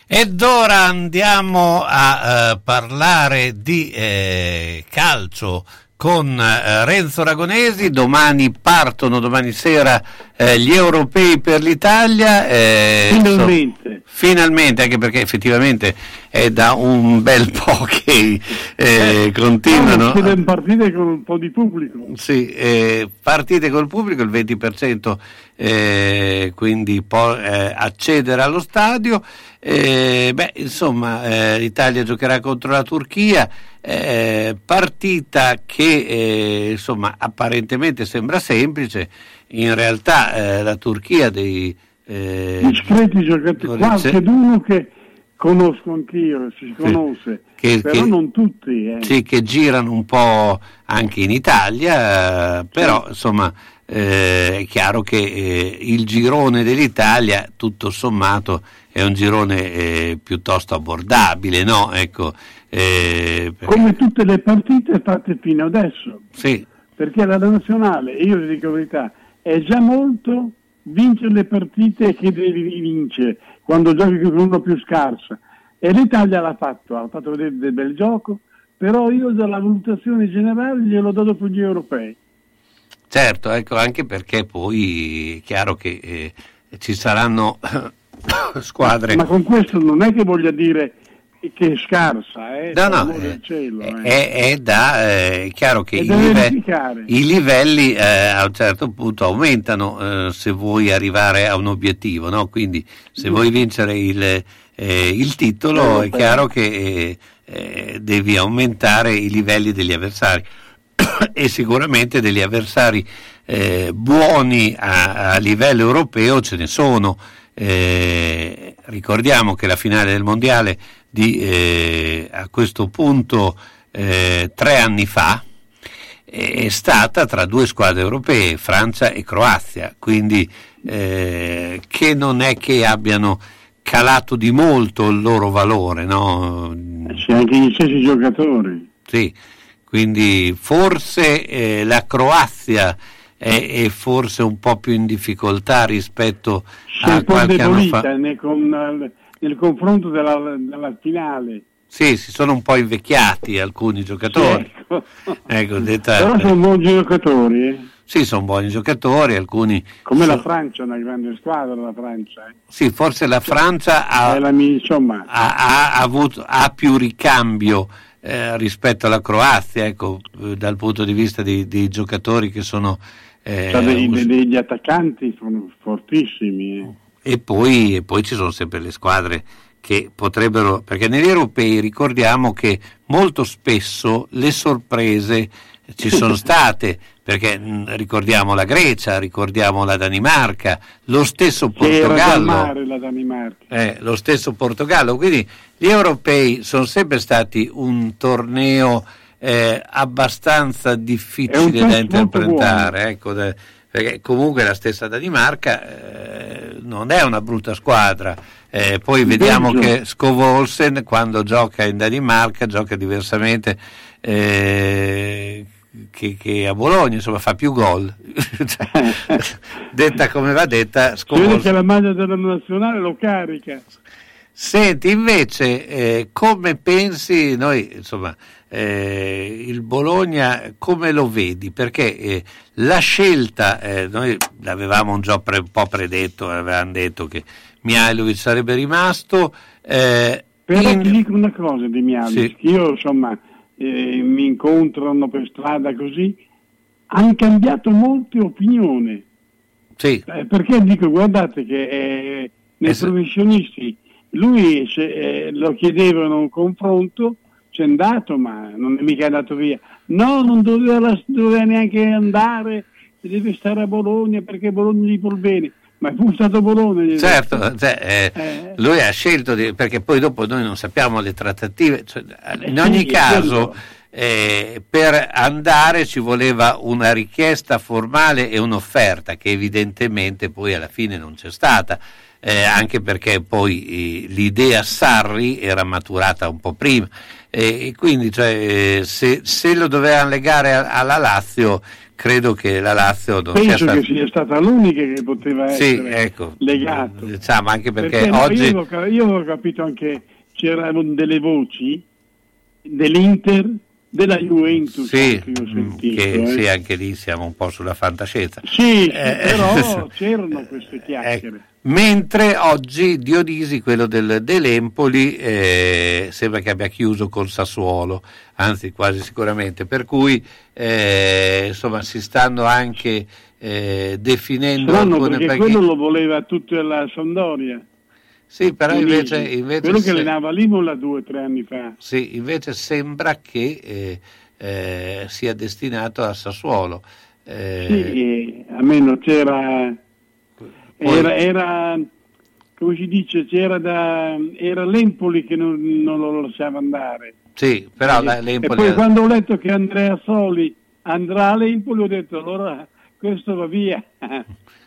Ed ora andiamo a eh, parlare di eh, calcio con eh, Renzo Ragonesi. Domani partono, domani sera, eh, gli europei per l'Italia. eh, Finalmente. Finalmente, anche perché effettivamente è da un bel po' [laughs] che eh, continuano. Siete in partite con un po' di pubblico. Sì, eh, partite col pubblico, il 20% eh, quindi può eh, accedere allo stadio. Eh, beh, insomma, eh, l'Italia giocherà contro la Turchia, eh, partita che eh, insomma, apparentemente sembra semplice, in realtà eh, la Turchia dei... eh, Discreti giocatori, qualcheduno che conosco anch'io, si conosce, Che- però che- non tutti. eh. sì, che girano un po' anche in Italia, però insomma eh, è chiaro che eh, il girone dell'Italia tutto sommato è un girone eh, piuttosto abbordabile, no? Ecco, eh, perché- Come tutte le partite fatte fino adesso. sì, Perché la nazionale, io vi dico la verità, è già molto vincere le partite che devi vincere quando giochi con uno più scarso. E l'Italia l'ha fatto, ha fatto vedere del bel gioco, però io dalla valutazione generale glielo do dopo gli europei. certo, ecco, anche perché poi è chiaro che eh, ci saranno [coughs] squadre. Ma con questo non è che voglia dire che è scarsa, eh, No, no, eh, del cielo, eh. È, è da, eh, è chiaro che i, live- i livelli eh, a un certo punto aumentano eh, se vuoi arrivare a un obiettivo, no? quindi se vuoi vincere il, eh, il titolo è chiaro che eh, eh, devi aumentare i livelli degli avversari [coughs] e sicuramente degli avversari eh, buoni a, a livello europeo ce ne sono. Eh, ricordiamo che la finale del mondiale di, eh, a questo punto eh, tre anni fa è stata tra due squadre europee, Francia e Croazia, quindi eh, che non è che abbiano calato di molto il loro valore, no? C'è anche gli stessi giocatori. Sì, quindi forse eh, la Croazia è, è forse un po' più in difficoltà rispetto Si a qualche anno fa. nel, con- nel confronto della, della finale. Sì, si sono un po' invecchiati alcuni giocatori. Ecco. [laughs] Ecco, detta- Però sono buoni giocatori, eh. Sì, sono buoni giocatori, alcuni... come la so- Francia, una grande squadra la Francia. eh. Sì, forse la Francia ha, la mia- insomma, ha- ha avuto- ha più ricambio eh, rispetto alla Croazia, ecco, eh, dal punto di vista dei, giocatori che sono... eh, c'ha dei- us- degli attaccanti sono fortissimi. E, poi, e poi ci sono sempre le squadre che potrebbero... perché negli europei ricordiamo che molto spesso le sorprese ci sono [laughs] state, perché mh, ricordiamo la Grecia, ricordiamo la Danimarca, lo stesso Portogallo. mare la Danimarca. Eh, lo stesso Portogallo, quindi gli europei sono sempre stati un torneo eh, abbastanza un difficile test da interpretare, ecco, da- perché comunque la stessa Danimarca eh, non è una brutta squadra. Eh, poi vediamo Belgio. che Scovolsen quando gioca in Danimarca gioca diversamente eh, che, che a Bologna, insomma fa più gol. [laughs] Cioè, [laughs] detta come va detta, Scovolsen che la maglia della nazionale lo carica. Senti, invece, eh, come pensi, noi, insomma, eh, il Bologna, come lo vedi? Perché eh, la scelta, eh, noi l'avevamo già pre- un po' predetto, avevamo detto che Mihailovic sarebbe rimasto, eh, Però in- ti dico una cosa di Mialic, Sì. io insomma eh, mi incontrano per strada così, hanno cambiato molte opinioni. Sì. Eh, perché dico, guardate che nei se- professionisti lui se, lo chiedevano un confronto, c'è andato, ma non è mica andato via. No, non doveva, doveva neanche andare, deve stare a Bologna perché Bologna gli vuol bene. Ma è stato a Bologna. Certo, cioè, eh, lui ha scelto di- perché poi dopo noi non sappiamo le trattative, cioè, in Eh, ogni sì, caso quello. Eh, per andare ci voleva una richiesta formale e un'offerta che evidentemente poi alla fine non c'è stata. eh, anche perché poi eh, l'idea Sarri era maturata un po' prima e, e quindi cioè, eh, se, se lo dovevano legare a- alla Lazio credo che la Lazio non sia Penso stata che sia stata l'unica che poteva Sì, essere ecco. legato. diciamo anche perché, no, oggi ca- io avevo capito anche c'erano delle voci dell'Inter, della Juventus Sì, io ho mm, sentito. che eh. sì, anche lì siamo un po' sulla fantascienza. Sì, Eh, però [laughs] c'erano queste chiacchiere. Mentre oggi Dionisi, quello del, dell'Empoli, eh, sembra che abbia chiuso col Sassuolo, anzi quasi sicuramente, per cui eh, insomma si stanno anche eh, definendo Strano alcune perché quello lo voleva tutta la Sampdoria. Sì, però invece, invece quello che se- allenava l'Imola due o tre anni fa. Sì, invece sembra che eh, eh, sia destinato a Sassuolo. Eh, Sì, e a meno c'era, Poi- era, era come si dice, c'era da, era l'Empoli che non, non lo lasciava andare. sì, però e l'Empoli... poi quando ho letto che Andrea Soli andrà all'Empoli ho detto allora questo va via.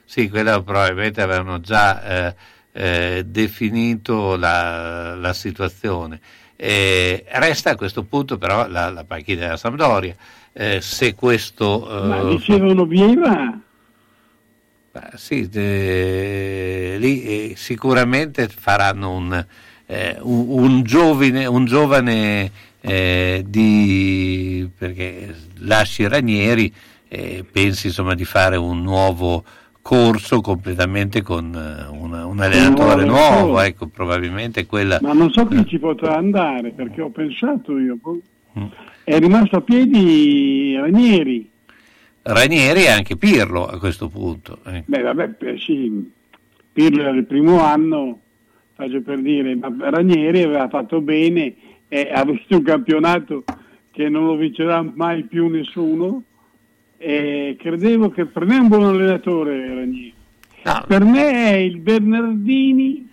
Sì, quello probabilmente avevano già eh, eh, definito la, la situazione. Eh, resta a questo punto però la, la panchina della Sampdoria. Eh, se questo... eh, Ma dicevano Vieira, Beh, sì, eh, lì eh, sicuramente faranno un, eh, un, un giovane, un giovane eh, di, perché lasci Ranieri e pensi insomma di fare un nuovo corso completamente con eh, una- un allenatore Un nuovo ecco, probabilmente quella... Ma non so chi ci potrà andare, perché ho pensato io. boh. È rimasto a piedi Ranieri. Ranieri e anche Pirlo a questo punto. ecco. Beh, vabbè, eh, sì, Pirlo era il primo anno, faccio per dire, ma Ranieri aveva fatto bene e ha visto un campionato che non lo vincerà mai più nessuno e credevo che per me è un buon allenatore Ranieri. Per me è il Bernardini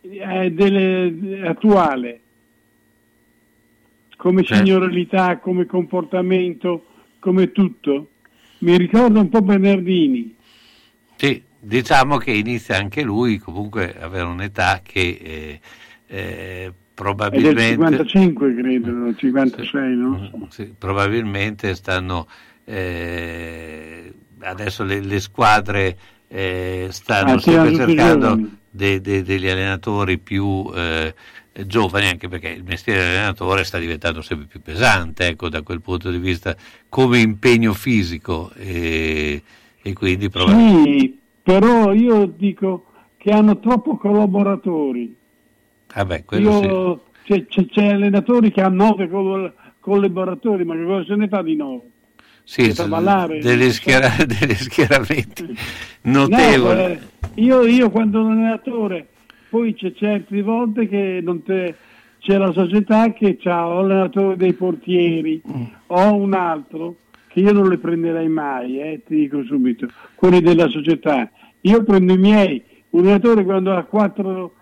eh, delle- attuale, come signoralità, come comportamento, come tutto. Mi ricorda un po' Bernardini. Sì, diciamo che inizia anche lui comunque a avere un'età che eh, eh, È del probabilmente... 55 credo, 56, no? Sì, probabilmente stanno eh, adesso le, le squadre eh, stanno Ah, sì, sempre cercando de- de- degli allenatori più eh, giovani anche perché il mestiere dell'allenatore sta diventando sempre più pesante ecco da quel punto di vista come impegno fisico e, e quindi probabilmente Sì, però io dico che hanno troppo collaboratori. quello sì. Io, c'è, c'è- c'è allenatori che hanno nove col- collaboratori, ma che cosa se ne fa di nove? Sì, ballare? degli, schiera- [laughs] degli schieramenti notevoli No, eh, io, io quando ero allenatore, poi c'è certe volte che non te- c'è la società che ha l'allenatore dei portieri o un altro che io non le prenderei mai, eh, ti dico subito, quelli della società. Io prendo i miei, un allenatore quando ha 4,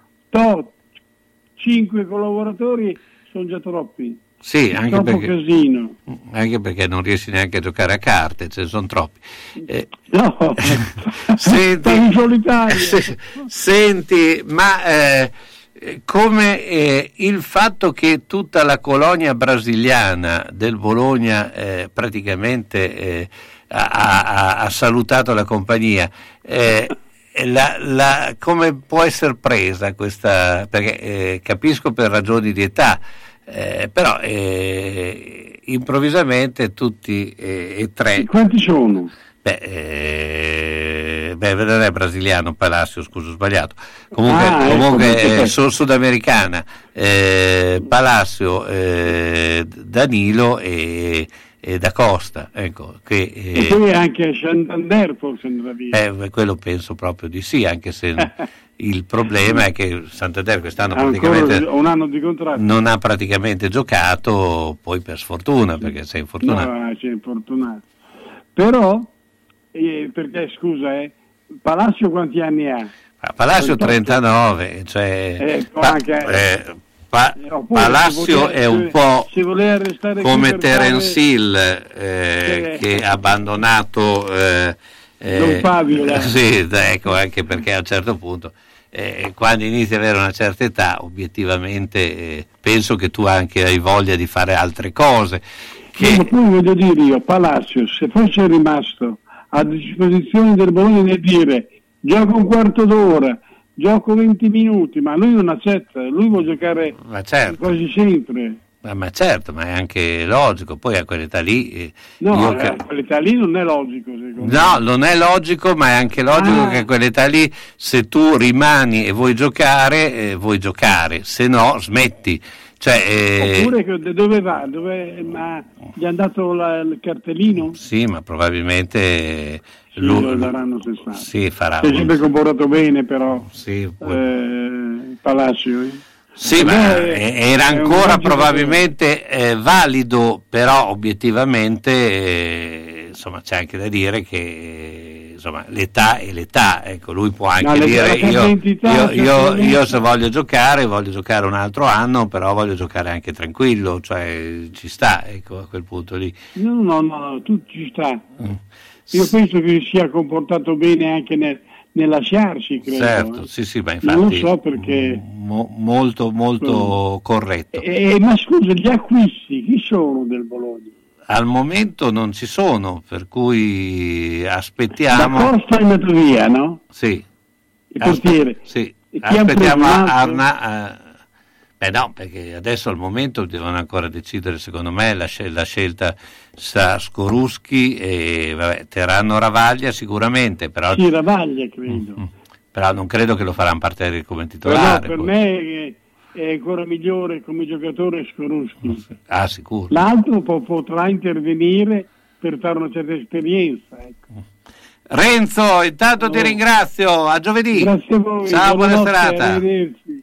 5 collaboratori sono già troppi. Sì, anche perché, anche perché non riesci neanche a giocare a carte, ce ne sono troppi. Eh, No, [laughs] senti, in solitario. [laughs] se- senti, ma eh, come eh, il fatto che tutta la colonia brasiliana del Bologna eh, praticamente eh, ha, ha- ha salutato la compagnia, eh, la- la- come può essere presa questa? Perché capisco per ragioni di età, eh, però eh, improvvisamente tutti eh, e tre. Quanti sono? Beh, eh, beh, non è brasiliano, Palacio, scusa, ho sbagliato. Comunque, Ah, ecco, comunque perché- eh, su- sudamericana, eh, Palacio, Danilo e, e Da Costa. Ecco, che, E poi anche Santander forse andrà via. eh, quello penso proprio di sì, anche se [laughs] il problema è che Santander quest'anno praticamente non ha praticamente giocato, poi per sfortuna, perché sei infortunato. No, c'è infortunato. Però, eh, perché scusa, eh, Palacio quanti anni ha? A Palacio 38. 39, cioè Eh, poi Pa- anche- eh, Pa- Oppure Palacio voleva- è un po' come Terence fare- Hill eh, Eh. che ha abbandonato eh, eh, Don Fabio, [laughs] là. sì, ecco, anche perché a un certo punto eh, quando inizi ad avere una certa età obiettivamente eh, penso che tu anche hai voglia di fare altre cose No, ma poi voglio dire io, Palacio, se fosse rimasto a disposizione del Bologna nel dire gioco un quarto d'ora, gioco 20 minuti, ma lui non accetta, lui vuole giocare certo quasi sempre. Ma, ma certo ma è anche logico poi a quell'età lì eh, No, io eh, a quell'età lì non è logico secondo No, non è logico, ma è anche logico Ah. che a quell'età lì, se tu rimani e vuoi giocare, eh, vuoi giocare, se no smetti. Cioè, eh, Oppure che- dove va? Dove, ma gli hanno dato la- il cartellino? Sì, ma probabilmente eh, Sì, lui- lo daranno senz'altro. sì, farà. Si è sempre comportato bene però Sì, eh, Palacio. Sì, ma era ancora probabilmente eh, valido, però obiettivamente eh, insomma, c'è anche da dire che insomma, l'età è l'età, ecco, lui può anche No, dire io, io- io- io se voglio giocare, voglio giocare un altro anno, però voglio giocare anche tranquillo, cioè ci sta ecco, a quel punto lì. No, no, no, no, tu ci sta. Mm. Io penso che si sia comportato bene anche nel, nel lasciarsi, credo. Certo, eh. sì, sì, ma Non lo infatti so perché... mo- molto, molto corretto. Eh, ma scusa, gli acquisti, chi sono del Bologna? Al momento non ci sono, per cui Da aspettiamo. Costa è andato via, no? Sì. Il portiere. Sì. E chi ha Aspettiamo? Arna, eh, Beh no, perché adesso al momento devono ancora decidere, secondo me, la, scel- la scelta sa Skoruschi e vabbè, Terranno Ravaglia sicuramente, però, Sì, Ravaglia credo. però non credo che lo faranno partire come Però titolare. per poi. me è, ancora migliore come giocatore Skorusky. Ah, sicuro. L'altro po- potrà intervenire per dare una certa esperienza. ecco. Renzo, intanto ti ringrazio, a giovedì. Grazie a voi. Ciao, buona buonanotte, serata. arrivederci.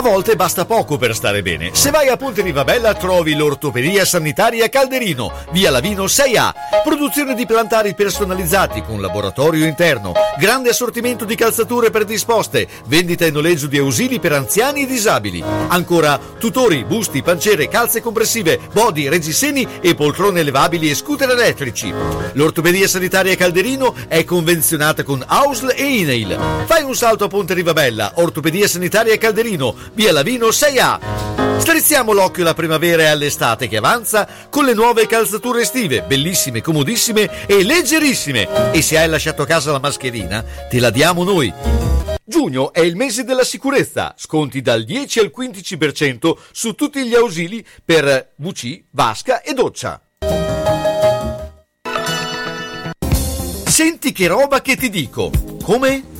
A volte basta poco per stare bene. Se vai a Ponte Rivabella trovi l'ortopedia sanitaria Calderino, via Lavino 6A. Produzione di plantari personalizzati con laboratorio interno, grande assortimento di calzature predisposte, vendita e noleggio di ausili per anziani e disabili. Ancora tutori, busti, pancere, calze compressive, body, reggiseni e poltrone elevabili e scooter elettrici. L'ortopedia sanitaria Calderino è convenzionata con AUSL e INAIL. Fai un salto a Ponte Rivabella, ortopedia sanitaria Calderino, via Lavino 6A. Strizziamo l'occhio alla primavera e all'estate che avanza con le nuove calzature estive, bellissime, comodissime e leggerissime. E se hai lasciato a casa la mascherina, te la diamo noi. Giugno è il mese della sicurezza, sconti dal 10 al 15% su tutti gli ausili per WC, vasca e doccia. Senti che roba che ti dico. Come?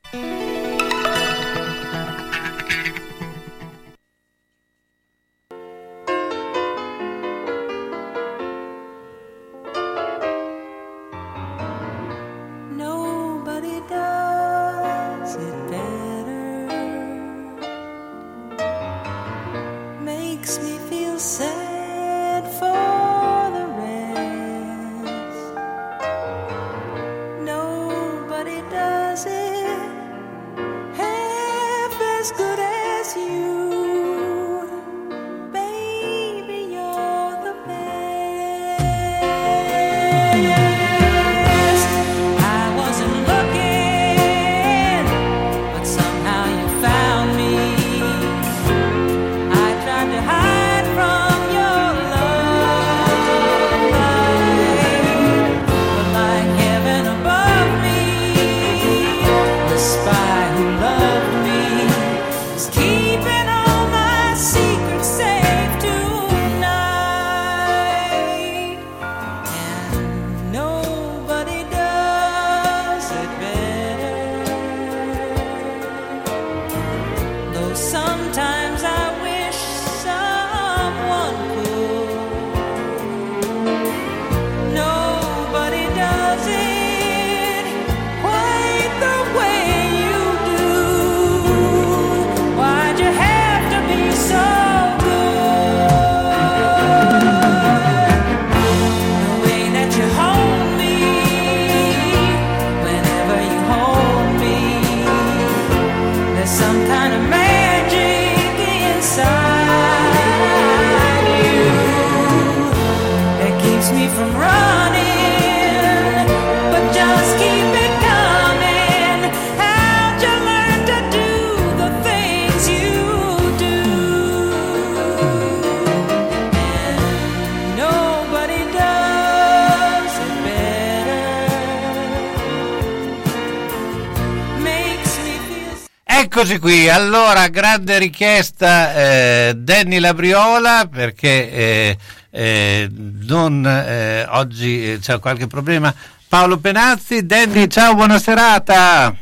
Eccoci qui, allora grande richiesta eh, Danny Labriola perché eh, eh, non, eh, oggi eh, c'è qualche problema. Paolo Penazzi, Danny, ciao, buona serata.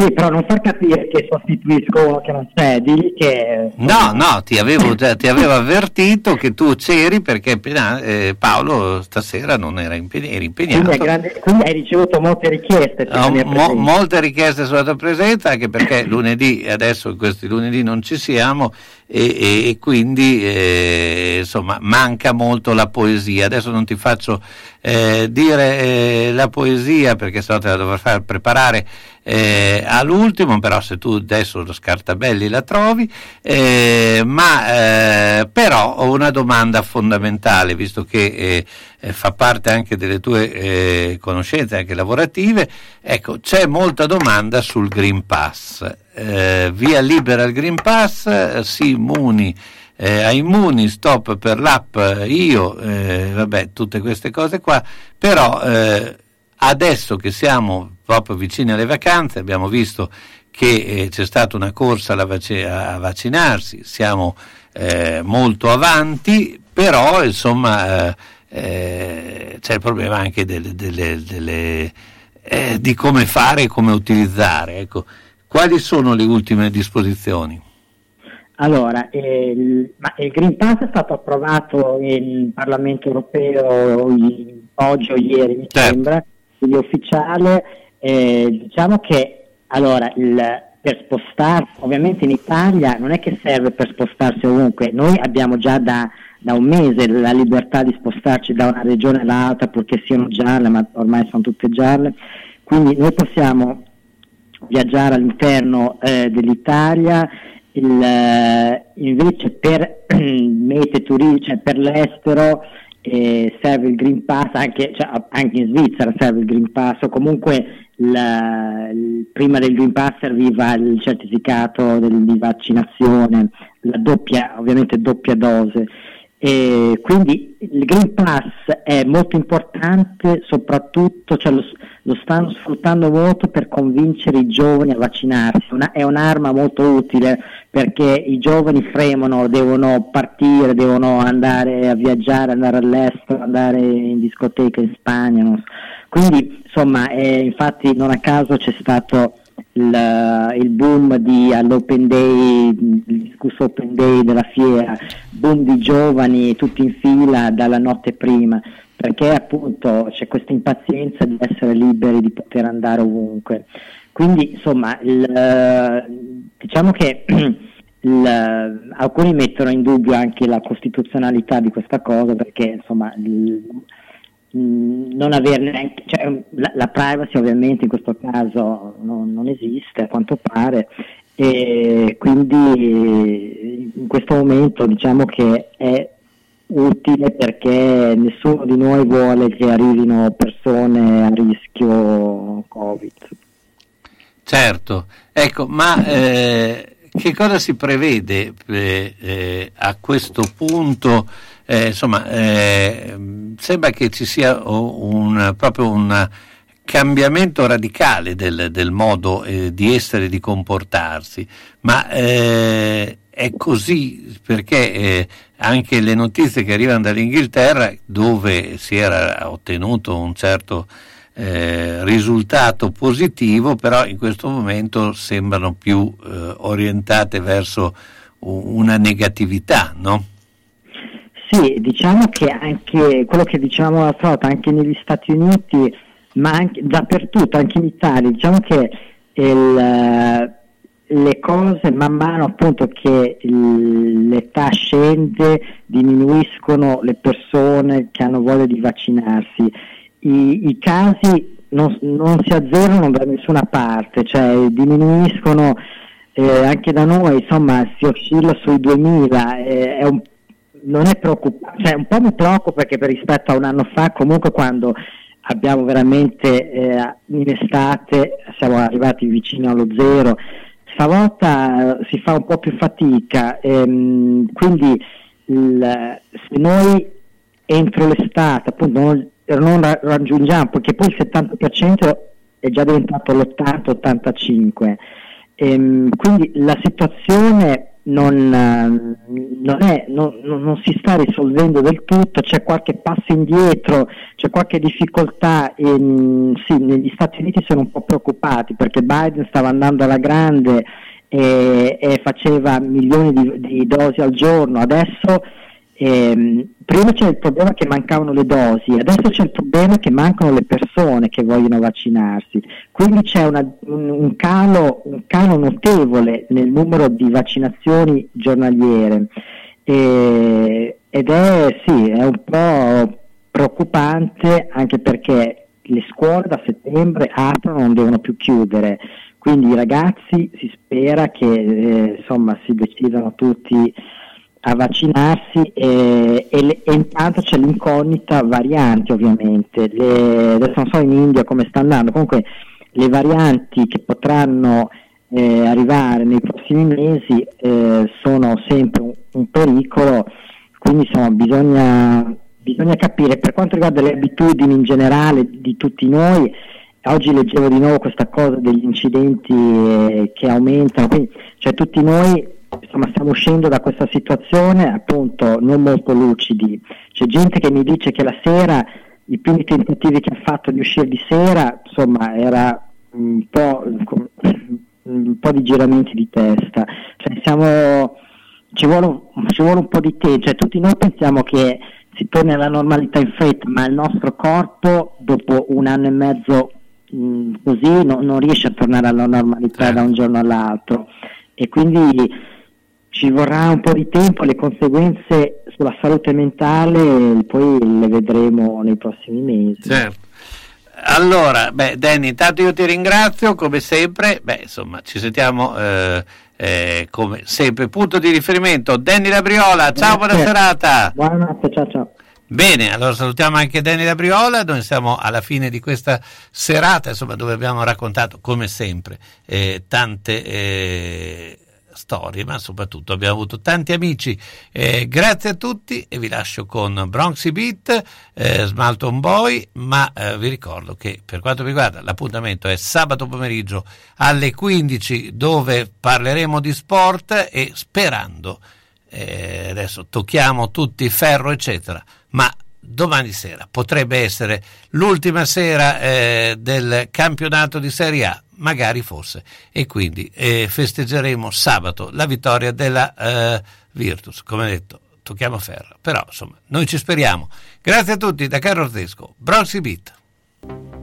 Sì, però non far capire che sostituisco che non c'è, digli che... No, no, ti avevo, già, ti avevo avvertito che tu c'eri perché eh, Paolo stasera non era impeg- eri impegnato. Quindi, grande- quindi hai ricevuto molte richieste. mia mo- molte richieste sulla tua presenza anche perché lunedì, adesso questi lunedì non ci siamo e, e- e quindi eh, insomma manca molto la poesia. Adesso non ti faccio eh, dire eh, la poesia perché sennò te la dovrò far preparare eh, all'ultimo, però se tu adesso lo scartabelli la trovi, eh, ma eh, però ho una domanda fondamentale, visto che eh, fa parte anche delle tue conoscenze anche lavorative, ecco, c'è molta domanda sul Green Pass. Via libera il Green Pass, si immuni eh, a Immuni, stop per l'app eh, io, eh, vabbè, tutte queste cose qua, però eh, adesso che siamo proprio vicini alle vacanze, abbiamo visto che eh, c'è stata una corsa vac- a vaccinarsi, siamo eh, molto avanti, però insomma c'è il problema anche delle, delle- delle, di come fare e come utilizzare. Ecco. Quali sono le ultime disposizioni? Allora, il, ma il Green Pass è stato approvato in Parlamento europeo i- oggi o ieri, mi Certo. sembra, quindi ufficiale. Eh, diciamo che allora, il- per spostarsi, ovviamente in Italia non è che serve per spostarsi ovunque, noi abbiamo già da, da un mese la libertà di spostarci da una regione all'altra purché siano gialle, ma ormai sono tutte gialle, quindi noi possiamo viaggiare all'interno eh, dell'Italia, il, eh, invece per [clears throat] mete turistiche, cioè per l'estero eh, serve il Green Pass, anche, cioè, anche in Svizzera serve il Green Pass, o comunque la- il- prima del Green Pass serviva il certificato del- di vaccinazione, la doppia, ovviamente doppia dose. E quindi il Green Pass è molto importante, soprattutto cioè lo, lo stanno sfruttando molto per convincere i giovani a vaccinarsi. Una- è un'arma molto utile perché i giovani fremono, devono partire, devono andare a viaggiare, andare all'estero, andare in discoteca in Spagna. so. Quindi insomma, eh, infatti non a caso c'è stato il, il boom di, all'Open Day, il discusso Open Day della fiera, boom di giovani tutti in fila dalla notte prima, perché appunto c'è questa impazienza di essere liberi, di poter andare ovunque. Quindi insomma, il, diciamo che [clears throat] il- alcuni mettono in dubbio anche la costituzionalità di questa cosa perché insomma il- non averne neanche, cioè, la, la privacy ovviamente in questo caso non, non esiste a quanto pare e quindi in questo momento diciamo che è utile perché nessuno di noi vuole che arrivino persone a rischio Covid. Certo, ecco, ma eh, che cosa si prevede eh, eh, a questo punto? Eh, insomma, eh, sembra che ci sia un, proprio un cambiamento radicale del, del modo eh, di essere e di comportarsi, ma eh, è così perché anche le notizie che arrivano dall'Inghilterra, dove si era ottenuto un certo eh, risultato positivo, però in questo momento sembrano più eh, orientate verso una negatività, no? Sì, diciamo che anche quello che dicevamo l'altra volta, anche negli Stati Uniti, ma anche dappertutto, anche in Italia, diciamo che il, le cose man mano appunto che l'età scende diminuiscono le persone che hanno voglia di vaccinarsi. I, i casi non, non si azzerano da nessuna parte, cioè diminuiscono eh, anche da noi, insomma si oscilla sui 2000, eh, è un non è preoccupante, cioè un po' mi preoccupa perché per rispetto a un anno fa, comunque quando abbiamo veramente eh, in estate siamo arrivati vicino allo zero, stavolta eh, si fa un po' più fatica, ehm, quindi il- se noi entro l'estate appunto non, non ra- raggiungiamo, perché poi il 70% è già diventato l'80-85%, Ehm, quindi la situazione non, eh, non è- non- non- si sta risolvendo del tutto, c'è qualche passo indietro, c'è qualche difficoltà. ehm, sì, negli Stati Uniti sono un po' preoccupati perché Biden stava andando alla grande e, e faceva milioni di, di dosi al giorno, adesso ehm, prima c'è il problema che mancavano le dosi, adesso c'è il problema che mancano le persone che vogliono vaccinarsi, quindi c'è una- un, un calo, un calo notevole nel numero di vaccinazioni giornaliere. E- ed è, sì, è un po' preoccupante anche perché le scuole da settembre aprono, non devono più chiudere, quindi i ragazzi si spera che eh, insomma si decidano tutti a vaccinarsi e, e le- e intanto c'è l'incognita varianti ovviamente, le, adesso non so in India come sta andando, comunque le varianti che potranno eh, arrivare nei prossimi mesi eh, sono sempre un, un pericolo, quindi insomma bisogna, bisogna capire. Per quanto riguarda le abitudini in generale di tutti noi, oggi leggevo di nuovo questa cosa degli incidenti eh, che aumentano, quindi cioè tutti noi insomma stiamo uscendo da questa situazione appunto non molto lucidi. C'è gente che mi dice che la sera i primi tentativi che ha fatto di uscire di sera, insomma, era un po', un po' di giramenti di testa. Cioè, siamo, ci, vuole, ci vuole un po' di tempo, cioè, tutti noi pensiamo che si torni alla normalità in fretta, ma il nostro corpo dopo un anno e mezzo mh, così no- non riesce a tornare alla normalità da un giorno all'altro e quindi ci vorrà un po' di tempo, le conseguenze sulla salute mentale poi le vedremo nei prossimi mesi. Certo. Allora, beh, Danny, intanto io ti ringrazio come sempre. Beh, insomma, ci sentiamo eh, eh, come sempre. Punto di riferimento, Danny Labriola. Ciao, buona serata. Buonanotte, ciao ciao. Bene, allora salutiamo anche Danny Labriola, noi siamo alla fine di questa serata, insomma, dove abbiamo raccontato, come sempre, eh, tante eh, storie, ma soprattutto abbiamo avuto tanti amici. Eh, grazie a tutti e vi lascio con Bronxy Beat, eh, Smalton Boy, ma eh, vi ricordo che per quanto mi riguarda l'appuntamento è sabato pomeriggio alle 15 dove parleremo di sport e sperando eh, adesso tocchiamo tutti ferro eccetera ma domani sera. Potrebbe essere l'ultima sera eh, del campionato di Serie A magari fosse e quindi eh, festeggeremo sabato la vittoria della eh, Virtus. Come detto tocchiamo ferro. Però insomma noi ci speriamo. Grazie a tutti da Carlo Ortesco Bronxy Beat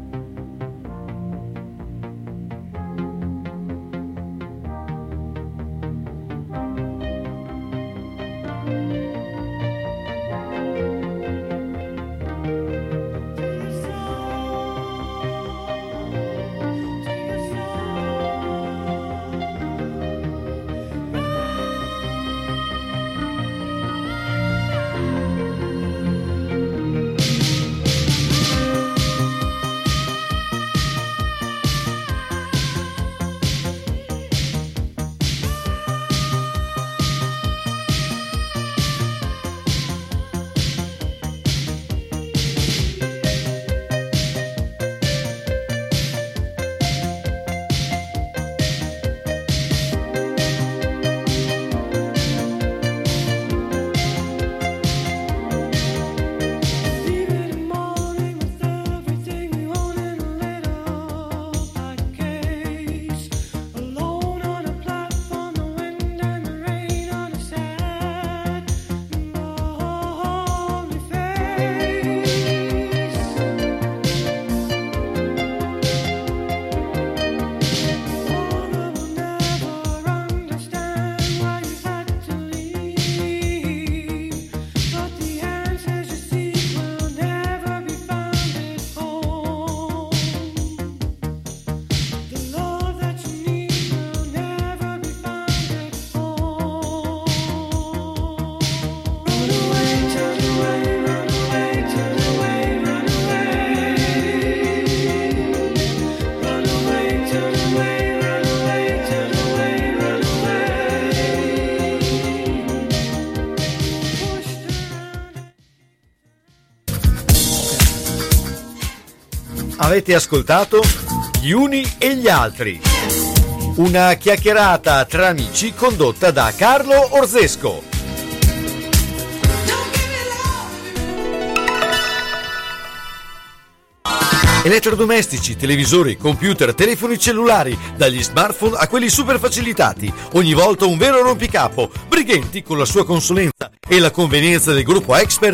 Avete ascoltato Gli uni e gli altri. Una chiacchierata tra amici condotta da Carlo Orzesco. Elettrodomestici, televisori, computer, telefoni cellulari, dagli smartphone a quelli super facilitati. Ogni volta un vero rompicapo. Brighenti, con la sua consulenza e la convenienza del gruppo Expert,